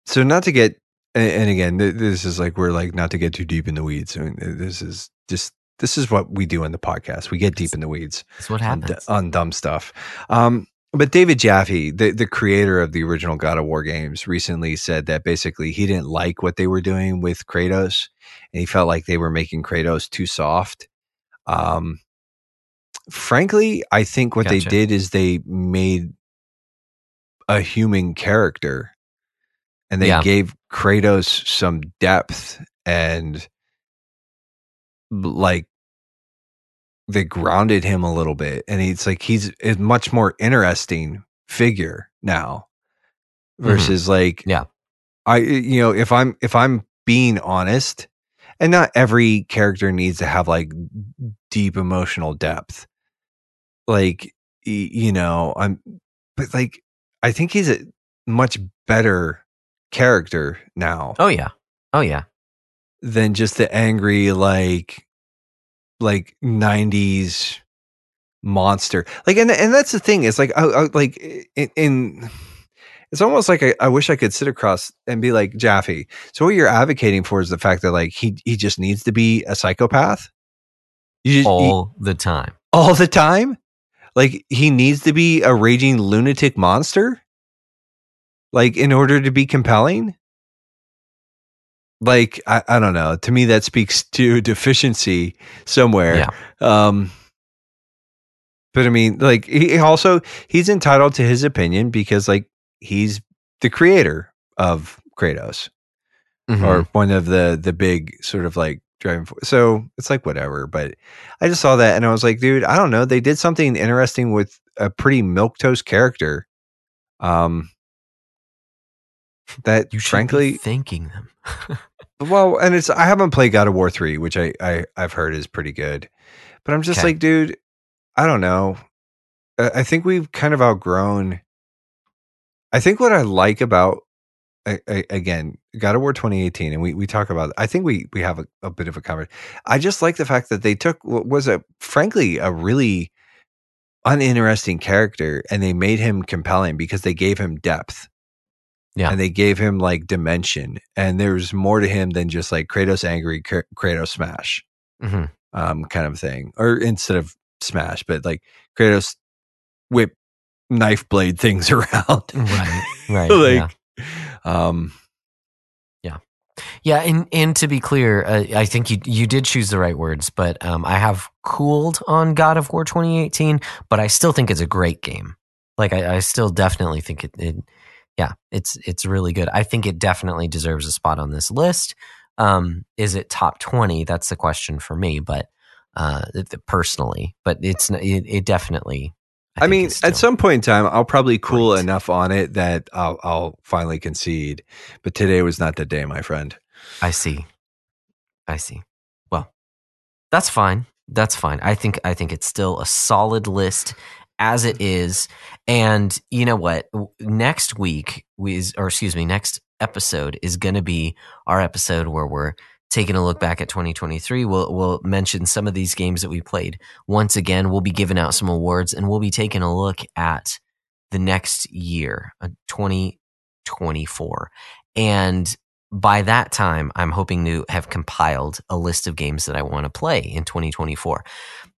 so not to get and, again this is like we're like not to get too deep in the weeds. I mean, this is just this is what we do in the podcast. We get deep in the weeds that's what on, happens. on dumb stuff. Um, but David Jaffe, the, the creator of the original God of War games, recently said that basically he didn't like what they were doing with Kratos, and he felt like they were making Kratos too soft. Um, frankly, I think what they did is they made a human character, and they Yeah. gave Kratos some depth and like they grounded him a little bit and he's like he's a much more interesting figure now mm-hmm. versus like Yeah. i you know if i'm if i'm being honest and not every character needs to have like deep emotional depth. Like you know i'm but like i think he's a much better character now. Oh yeah, oh yeah, than just the angry like like 90s monster like and and that's the thing is like I, I, like in, in it's almost like I, I wish I could sit across and be like Jaffe. So what you're advocating for is the fact that like he he just needs to be a psychopath. You just, he- all the time. all the time. Like he needs to be a raging lunatic monster. Like in order to be compelling. Like I, I don't know. To me, that speaks to deficiency somewhere. Yeah. Um, but I mean, like he also he's entitled to his opinion because like he's the creator of Kratos Mhm. or one of the the big sort of like driving force. So it's like whatever. But I just saw that and I was like, dude, I don't know. They did something interesting with a pretty milk toast character. Um, that you frankly, be thanking them. well, and it's I haven't played God of War three, which I, I I've heard is pretty good, but I'm just Okay. like, dude, I don't know. I I think we've kind of outgrown. I think what I like about I, I, again God of War 2018, and we we talk about. I think we we have a, a bit of a conversation. I just like the fact that they took what was a frankly a really uninteresting character and they made him compelling because they gave him depth. Yeah. And they gave him like dimension and there's more to him than just like Kratos angry, Kr- Kratos smash. hmm um, kind of thing, or instead of smash, but like Kratos whip knife blade things around, Right, right, like, yeah. um, yeah. Yeah, and and to be clear, uh, I think you you did choose the right words, but um, I have cooled on God of War 2018, but I still think it's a great game. Like I, I still definitely think it, it. Yeah, it's it's really good. I think it definitely deserves a spot on this list. Um, is it top 20? That's the question for me, but uh, personally, but it's it, it definitely. I, think mean, at some point in time, I'll probably cool enough on it that I'll, I'll finally concede. But today was not the day, my friend. I see. I see. Well, that's fine. That's fine. I think I think it's still a solid list as it is. And you know what? Next week we is, or excuse me, next episode is going to be our episode where we're taking a look back at 2023. We'll we'll mention some of these games that we played. Once again, we'll be giving out some awards and we'll be taking a look at the next year, uh, 2024. And by that time, I'm hoping to have compiled a list of games that I want to play in 2024.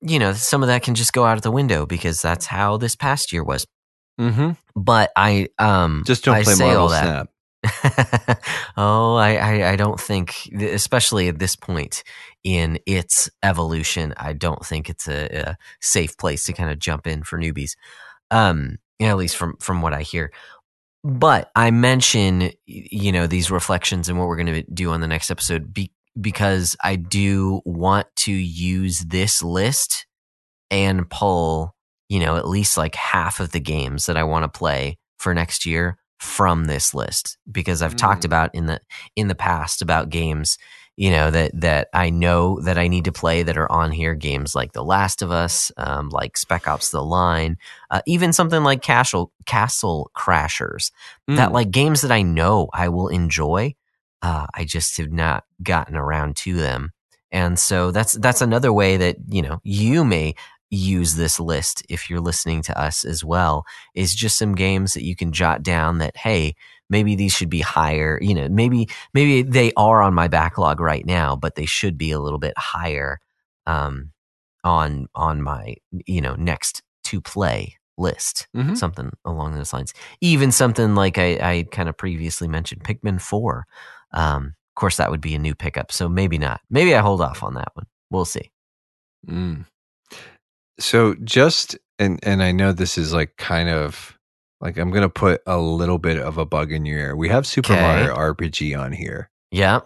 You know, some of that can just go out of the window because that's how this past year was. Mm-hmm. But I um Just don't I play say Marvel all that. Snap. oh, I, I I don't think, especially at this point in its evolution, I don't think it's a, a safe place to kind of jump in for newbies. Um, yeah, at least from from what I hear. But I mention, you know, these reflections and what we're going to do on the next episode be, because I do want to use this list and pull, you know, at least like half of the games that I want to play for next year from this list because I've talked Mm. about in the in the past about games you know that that I know that I need to play that are on here. Games like The Last of Us um, like Spec Ops The Line uh, even something like Castle Castle Crashers. That Mm. like games that I know I will enjoy uh, I just have not gotten around to them. And so that's that's another way that you know you may use this list if you're listening to us as well is just some games that you can jot down that hey maybe these should be higher you know maybe maybe they are on my backlog right now but they should be a little bit higher um on on my you know next to play list. Mhm. something along those lines. Even something like i i kind of previously mentioned pikmin 4 um of course that would be a new pickup so maybe not. Maybe i hold off on that one. We'll see. Mm. So just and and I know this is like kind of like I'm gonna put a little bit of a bug in your ear. We have Super Okay. Mario RPG on here. yeah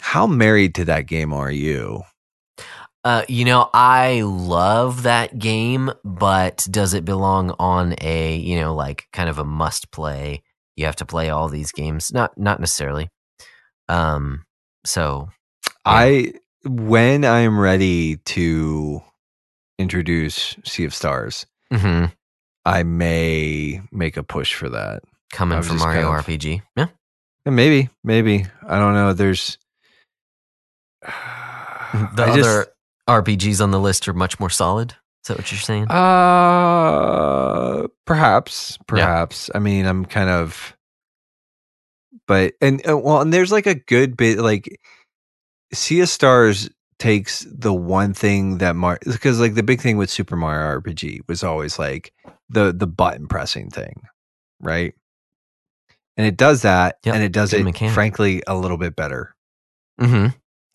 How married to that game are you? Uh, you know, I love that game, but does it belong on a, you know, like kind of a must play? You have to play all these games. Not not necessarily. Um so I when I am ready to introduce Sea of Stars, mhm, I may make a push for that. Coming from Mario kind of- RPG. Yeah. And maybe, maybe I don't know. There's The I just- other RPGs on the list are much more solid. Is that what you're saying? Uh, perhaps, perhaps. I mean, I'm kind of, but and uh, well, and there's like a good bit like Sea of Stars takes the one thing that Mar because like the big thing with Super Mario RPG was always like the the button pressing thing, right? And it does that, Yep, and it does it mechanic. frankly a little bit better, mm-hmm.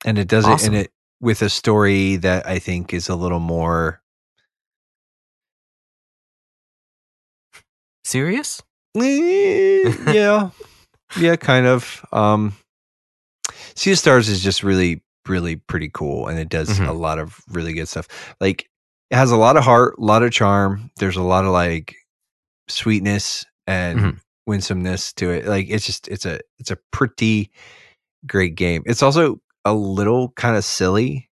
and it does it Awesome. and it with a story that I think is a little more Serious? Eh, yeah yeah kind of um sea of stars is just really really pretty cool and it does Mhm. a lot of really good stuff like it has a lot of heart a lot of charm there's a lot of like sweetness and Mhm. winsomeness to it like it's just it's a it's a pretty great game it's also a little kind of silly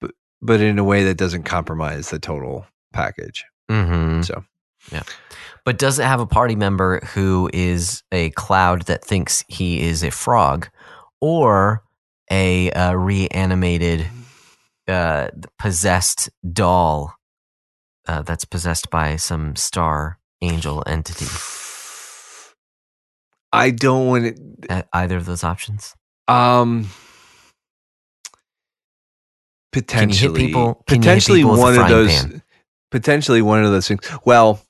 but but in a way that doesn't compromise the total package Mm-hmm. so yeah. But does it have a party member who is a cloud that thinks he is a frog, or a uh, reanimated, uh, possessed doll uh, that's possessed by some star angel entity? i don't want it either of those options? Um, potentially people- can you hit potentially people with a one of those pan? potentially one of those things well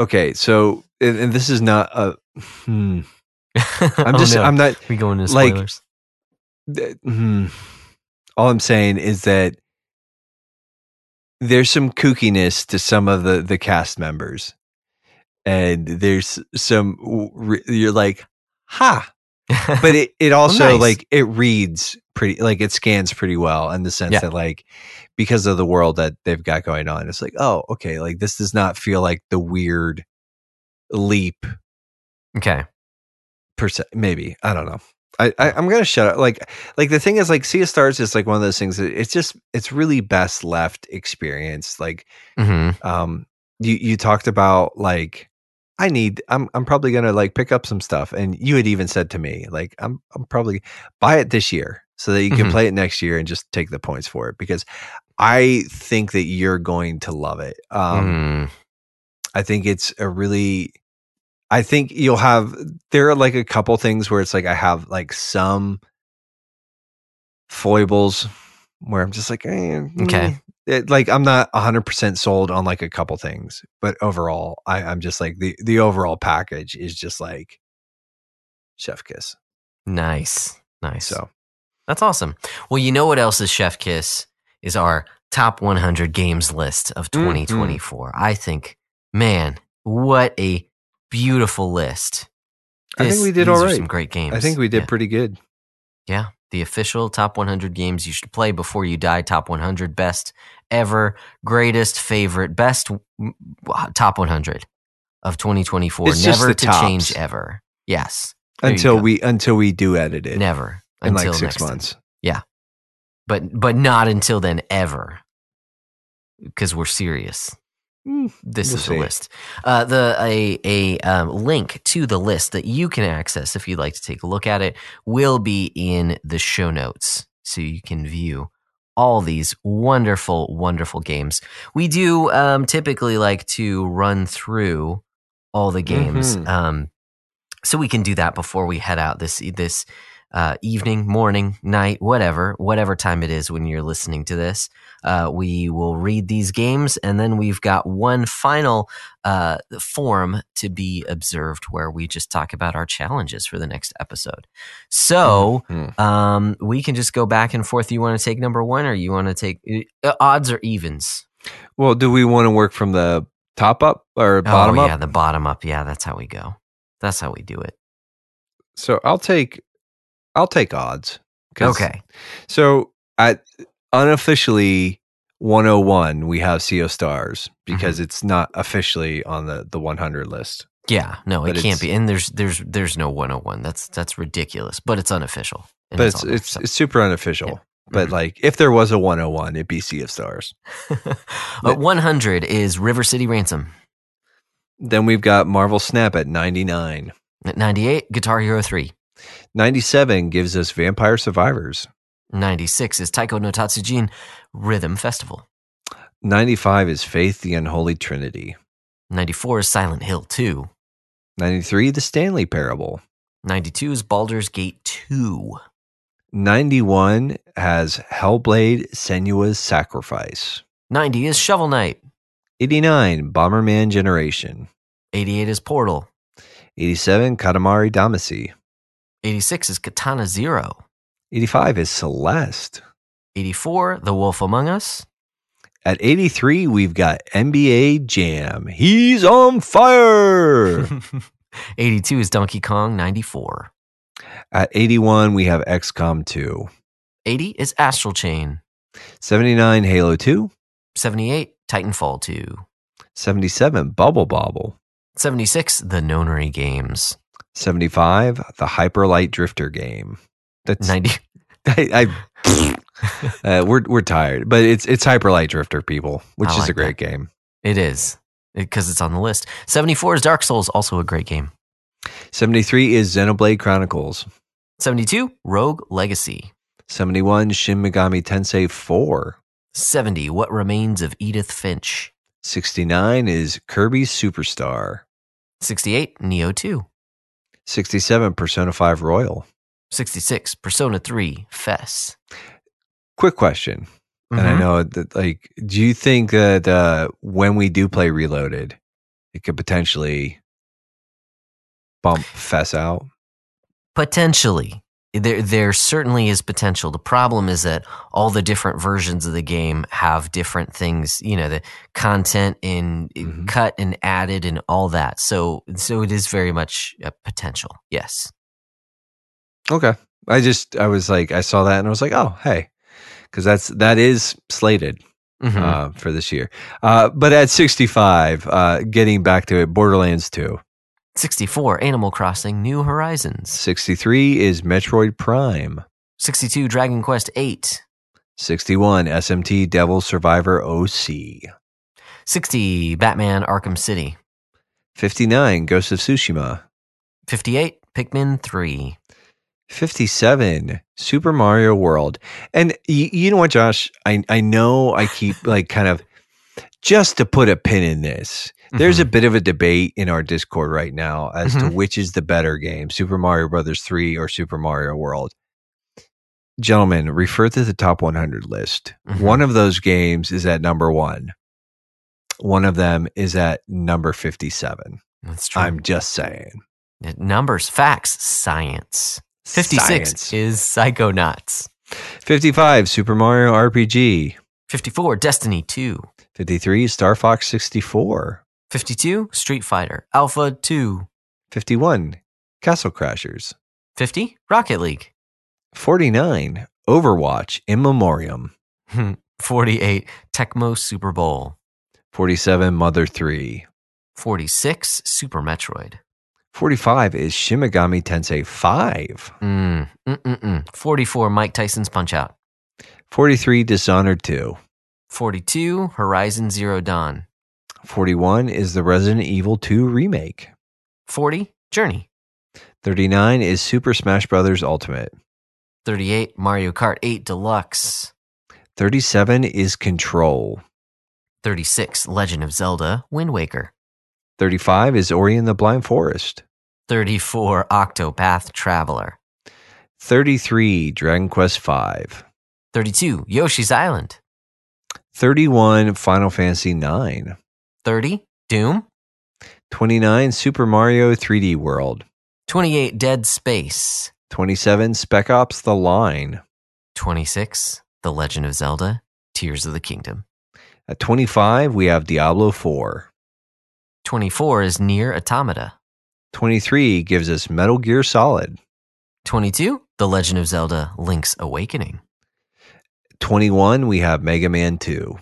okay so and, and this is not a hmm, i'm Oh, just no. i'm not we going into like- spoilers. th- hmm. all i'm saying is that there's some kookiness to some of the the cast members and there's some you're like ha but it, it also nice. like it reads pretty like it scans pretty well in the sense Yeah. that like because of the world that they've got going on it's like oh okay like this does not feel like the weird leap okay. per se maybe i don't know I, I i'm gonna shut up like like the thing is like sea of stars is like one of those things that it's just it's really best left experience like hmm um you you talked about like I need I'm I'm probably going to like pick up some stuff and you had even said to me like I'm I'm probably buy it this year so that you can Mhm. play it next year and just take the points for it because I think that you're going to love it. Um Mm. I think it's a really I think you'll have there are like a couple things where it's like I have like some foibles where I'm just like eh, Okay. mm. It- like I'm not 100% sold on like a couple things but overall I, I'm just like the the overall package is just like chef kiss Nice. Nice. so That's awesome. Well, you know what else is Chef Kiss? Is our top 100 games list of Mm, 2024. I think, man, what a beautiful list. I think we did all right. Some great games. I think we did Yeah. pretty good Yeah, the official top 100 games you should play before you die. Top 100 best ever, greatest favorite, best top 100 of 2024. It's Never to tops. change ever. Yes, There until we until we do edit it never in until like 6 next time. months but but not until then ever, because we're serious. Mm, This We'll is see. the list. Uh, the a a um, link to the list that you can access if you'd like to take a look at it will be in the show notes, so you can view all these wonderful, wonderful games. We do um, typically like to run through all the games, Mhm. um, so we can do that before we head out this this uh, evening, morning, night, whatever, whatever time it is when you're listening to this. Uh, we will read these games, and then we've got one final uh, form to be observed where we just talk about our challenges for the next episode. So Mhm. um, we can just go back and forth. You want to take number one, or you want to take uh, odds or evens? well do we want to work from the top up or bottom oh, up yeah, the bottom up. Yeah, that's how we go. That's how we do it. So I'll take I'll take odds. Okay. So at unofficially 101 we have Sea of Stars because Mm-hmm. it's not officially on the the 100 list. Yeah, no, But it can't be. And there's there's there's no 101. That's that's ridiculous. But it's unofficial. But it's it's, so. it's super unofficial. But Mhm. like if there was a 101 it'd be Sea of Stars. but 100 is River City Ransom. Then we've got Marvel Snap at 99. At 98, Guitar Hero 3. 97 gives us Vampire Survivors. 96 is Taiko no Tatsujin Rhythm Festival. 95 is Faith the Unholy Trinity. 94 is Silent Hill 2. 93 The Stanley Parable. 92 is Baldur's Gate 2. 91 has Hellblade Senua's Sacrifice. 90 is Shovel Knight. 89 Bomberman Generation. 88 is Portal. 87 Katamari Damacy. 86 is Katana Zero. 85 is Celeste. 84, The Wolf Among Us. At 83 we've got NBA Jam. He's on fire. 82 is Donkey Kong 94. At 81 we have XCOM 2. 80 is Astral Chain. 79 Halo 2. 78, Titanfall 2. 77 Bubble Bobble. 76, The Nonary Games. 75 The Hyper Light Drifter game. That's 90, I, I uh, we're we're tired, but it's it's Hyper Light Drifter people, which I is a great game. it is because it's on the list. 74 is Dark Souls, also a great game. 73 is Xenoblade Chronicles. 72, Rogue Legacy. 71 Shin Megami Tensei 4. 70, What Remains of Edith Finch. 69 is Kirby Superstar. 68, Nioh 2. 67 Persona 5 Royal. 66, Persona 3, FES. Quick question. and I Mhm. know that like, do you think that uh, when we do play Reloaded, it could potentially bump FES out? Potentially. There, there certainly is potential. The problem is that all the different versions of the game have different things, you know, the content in Mhm. cut and added and all that. So, so it is very much a potential. Yes. Okay. I just I was like I saw that and I was like, oh hey, because that's that is slated Mhm. uh, for this year. Uh, but at 65, uh, getting back to it, Borderlands 2. 64, Animal Crossing New Horizons. 63 is Metroid Prime. 62, Dragon Quest 8. 61 SMT Devil Survivor OC. 60, Batman Arkham City. 59 Ghost of Tsushima. 58, Pikmin 3. 57 Super Mario World. And y- you know what, Josh? I, I know I keep like kind of just to put a pin in this. There's a bit of a debate in our Discord right now as to Mhm. which is the better game, Super Mario Brothers 3 or Super Mario World. Gentlemen, refer to the top 100 list. Mhm. One of those games is at number 1. One of them is at number 57. That's true. I'm just saying. Numbers, facts, science. 56 Science. is Psychonauts. 55 Super Mario RPG. 54, Destiny 2. 53 Star Fox 64. 52, Street Fighter. Alpha 2. 51 Castle Crashers. 50, Rocket League. 49 Overwatch in Memoriam. 48, Tecmo Super Bowl. 47 Mother 3. 46, Super Metroid. 45 is Shin Megami Tensei 5. Mm, mm, mm, mm. 44, Mike Tyson's Punch Out. 43 Dishonored 2. 42, Horizon Zero Dawn. 41 is the Resident Evil 2 remake. 40, Journey. 39 is Super Smash Bros. Ultimate. 38, Mario Kart 8 Deluxe. 37 is Control. 36, Legend of Zelda Wind Waker. 35 is Ori and the Blind Forest. 34, Octopath Traveler. 33 Dragon Quest 5. 32, Yoshi's Island. 31 Final Fantasy 9. 30, Doom. 29 Super Mario 3D World. 28, Dead Space. 27 Spec Ops The Line. 26, The Legend of Zelda Tears of the Kingdom. At 25 we have Diablo 4. 24 is NieR Automata. 23 gives us Metal Gear Solid. 22, The Legend of Zelda Link's Awakening. 21 we have Mega Man 2.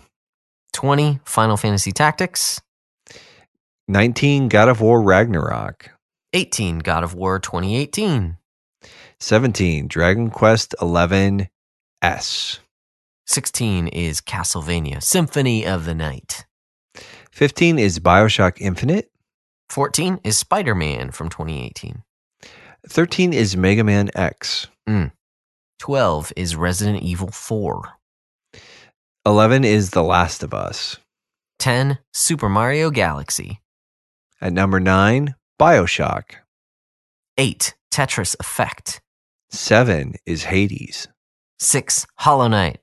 20, Final Fantasy Tactics. 19 God of War Ragnarok. 18, God of War 2018. 17 Dragon Quest 11 S. 16 is Castlevania Symphony of the Night. 15 is BioShock Infinite. 14 is Spider Man from 2018. 13 is Mega Man X. Hmm. 12 is Resident Evil 4. 11 is The Last of Us. 10, Super Mario Galaxy. At number 9, BioShock. 8, Tetris Effect. 7 is Hades. 6, Hollow Knight.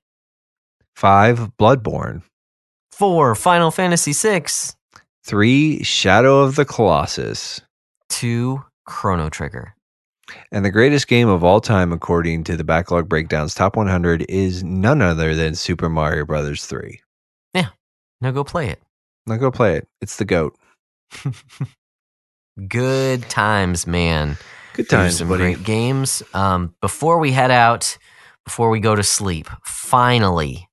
5 Bloodborne. 4, Final Fantasy VI. 3 Shadow of the Colossus. 2, Chrono Trigger. And the greatest game of all time, according to the Backlog Breakdowns Top 100, is none other than Super Mario Brothers 3. Yeah. Now go play it. Now go play it. It's the GOAT. Good times, man. Good times, some buddy. great games. Um, before we head out, before we go to sleep, finally,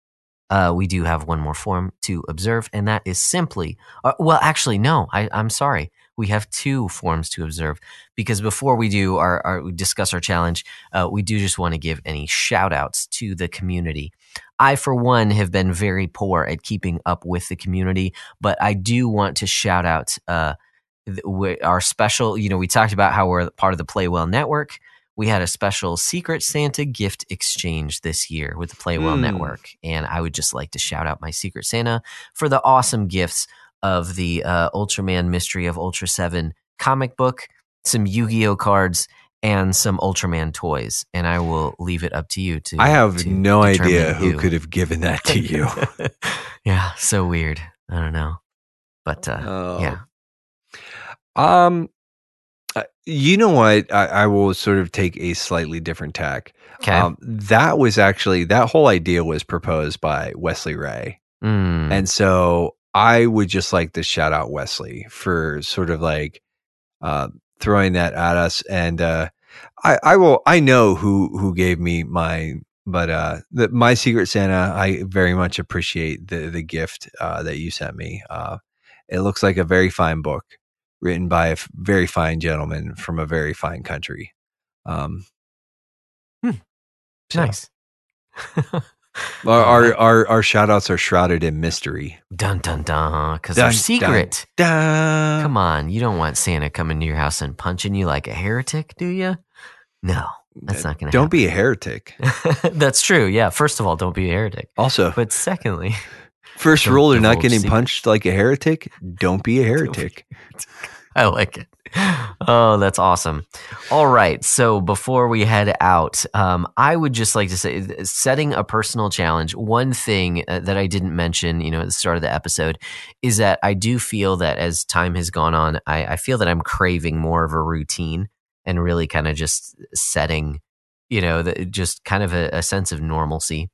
uh, we do have one more form to observe, and that is simply, uh, well, actually, no, I, I'm sorry. We have two forms to observe because before we do our, our we discuss our challenge, uh, we do just want to give any shout outs to the community. I, for one, have been very poor at keeping up with the community, but I do want to shout out uh, th- our special. You know, we talked about how we're part of the Play Well Network. We had a special Secret Santa gift exchange this year with the Play Well Hmm. Network, and I would just like to shout out my Secret Santa for the awesome gifts of the uh, Ultraman Mystery of Ultra Seven comic book, some Yu Gi Oh cards, and some Ultraman toys, and I will leave it up to you to. I have to no idea who who. could have given that to you. yeah, so weird. I don't know, but uh, Oh. yeah, Um, uh, you know what? I, I will sort of take a slightly different tack. okay. Um, that was actually that whole idea was proposed by Wesley Ray, Mm, and so I would just like to shout out Wesley for sort of like uh, throwing that at us. And uh, I, I will. I know who who gave me my. But uh, the, my Secret Santa, I very much appreciate the the gift uh, that you sent me. Uh, it looks like a very fine book written by a f- very fine gentleman from a very fine country. Um, so nice. Our, our our our shout outs are shrouded in mystery. dun dun dun, because Dun, they're secret. Dun. Come on, you don't want Santa coming to your house and punching you like a heretic, do you? No, that's not going to. Happen. Don't be a heretic. That's true. Yeah. First of all, don't be a heretic. Also, But secondly, first rule of not getting secrets. punched like a heretic: don't be a Don't be- heretic. I like it. Oh, that's awesome. All right. So before we head out, um, I would just like to say setting a personal challenge. One thing uh, that I didn't mention, you know, at the start of the episode is that I do feel that as time has gone on, I, I feel that I'm craving more of a routine and really kind of just setting, you know, the, just kind of a, a sense of normalcy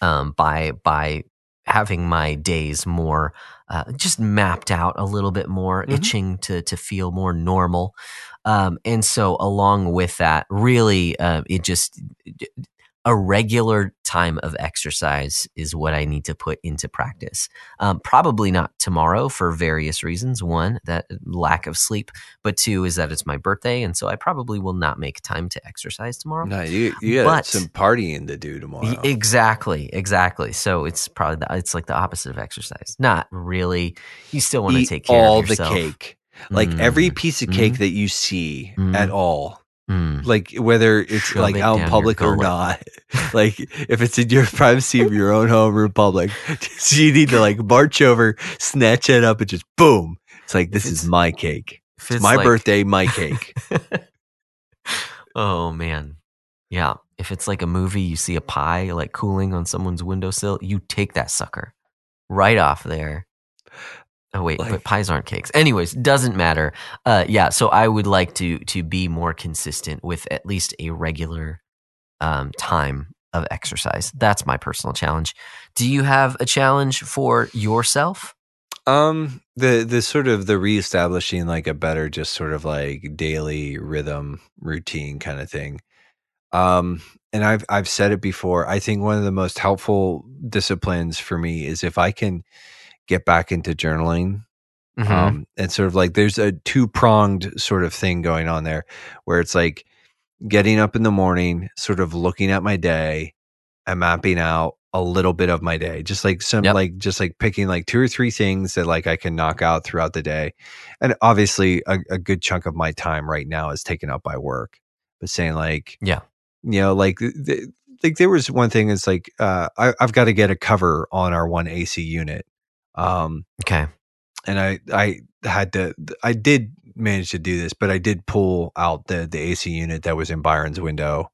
um, by by having my days more uh, just mapped out a little bit more, Mhm. itching to to feel more normal. Um, and so, along with that, really, uh, it just a regular time of exercise is what I need to put into practice. Um, probably not tomorrow for various reasons. One, that lack of sleep, but two is that it's my birthday, and so I probably will not make time to exercise tomorrow. No, you you got But- some partying to do tomorrow. Exactly, exactly. So it's probably the, it's like the opposite of exercise. Not really. You still want to take care all of the cake. Like every Mm, piece of Mhm. cake that you see Mhm. at all, mm. like whether it's Shove like it out in public or not, like if it's in your privacy of your own home or public, just, you need to like march over, snatch it up, and just boom. It's like this is my cake. It's it's my like- birthday, my cake. oh man, yeah. If it's like a movie, you see a pie like cooling on someone's windowsill, you take that sucker right off there. Oh wait, Like- but pies aren't cakes. Anyways, doesn't matter. Uh, yeah, so I would like to to be more consistent with at least a regular um, time of exercise. That's my personal challenge. Do you have a challenge for yourself? Um, the the sort of the reestablishing like a better just sort of like daily rhythm routine kind of thing. Um, and I've I've said it before. I think one of the most helpful disciplines for me is if I can get back into journaling. Mhm. Um, and sort of like there's a two pronged sort of thing going on there, where it's like getting up in the morning, sort of looking at my day, and mapping out a little bit of my day just like some Yep. like just like picking like two or three things that like i can knock out throughout the day and obviously a, a good chunk of my time right now is taken up by work but saying like Yeah. you know like th- like there was one thing is like uh I, i've got to get a cover on our one ac unit um okay. and I I had to I did manage to do this, but I did pull out the the AC unit that was in Byron's window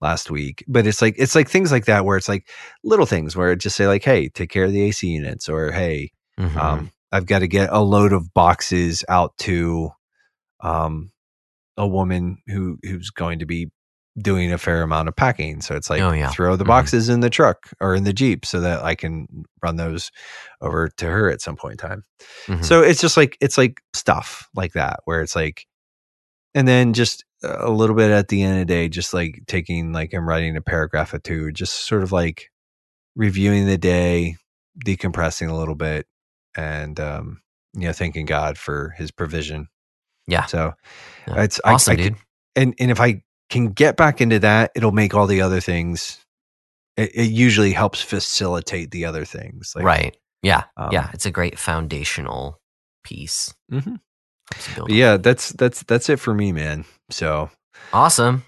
last week. But it's like it's like things like that where it's like little things where it just say like, hey, take care of the AC units, or hey, Mhm. um, I've got to get a load of boxes out to um a woman who who's going to be doing a fair amount of packing. So it's like Oh, yeah. throw the Mhm. boxes in the truck or in the Jeep so that I can run those over to her at some point in time. Mhm. So it's just like it's like stuff like that where it's like and then just a little bit at the end of the day, just like taking like I'm writing a paragraph or two, just sort of like reviewing the day, decompressing a little bit, and um, you know, thanking God for his provision. Yeah. So Yeah. it's I- awesome, I, dude. and and if I can get back into that, it'll make all the other things. It, it usually helps facilitate the other things. Like, right. Yeah. um, yeah. It's a great foundational piece. Mhm. You yeah, that's that's that's it for me, man. So Awesome.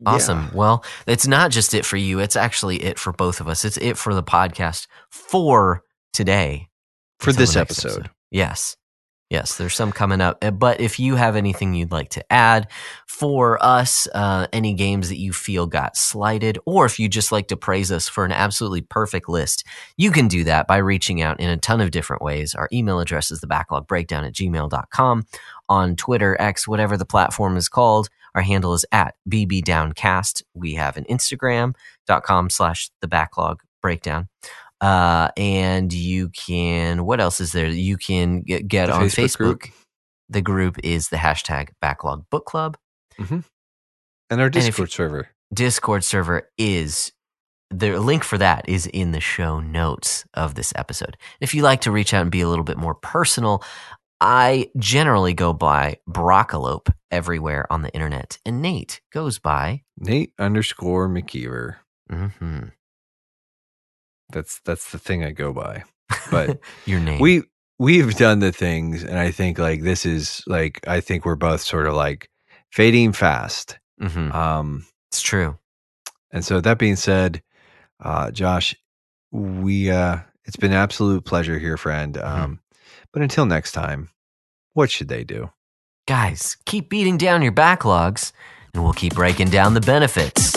yeah. Awesome. Well, it's not just it for you. It's actually it for both of us. It's it for the podcast for today. for Until this next episode. Yes. Yes, there's some coming up. Uh, But if you have anything you'd like to add for us, uh, any games that you feel got slighted, or if you just like to praise us for an absolutely perfect list, you can do that by reaching out in a ton of different ways. Our email address is thebacklogbreakdown at gmail.com. On Twitter, X, whatever the platform is called, our handle is at bbdowncast. We have an Instagram.com slash the backlog breakdown. Uh, and you can, what else is there? You can get, get on Facebook Facebook. group. The group is the hashtag backlog book club. And our Discord server. Discord server is the link for that is in the show notes of this episode. If you like to reach out and be a little bit more personal, I generally go by Broccolope everywhere on the internet, and Nate goes by. Nate underscore McKeever. hmm That's that's the thing I go by. But your name. we we've done the things and I think like this is like I think we're both sort of like fading fast. hmm Um It's true. and so that being said, uh Josh, we uh it's been an absolute pleasure here, friend. Um but until next time, what should they do? Guys, keep beating down your backlogs, and we'll keep breaking down the benefits.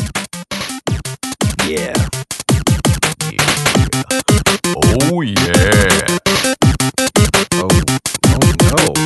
Oh yeah. Oh, oh no.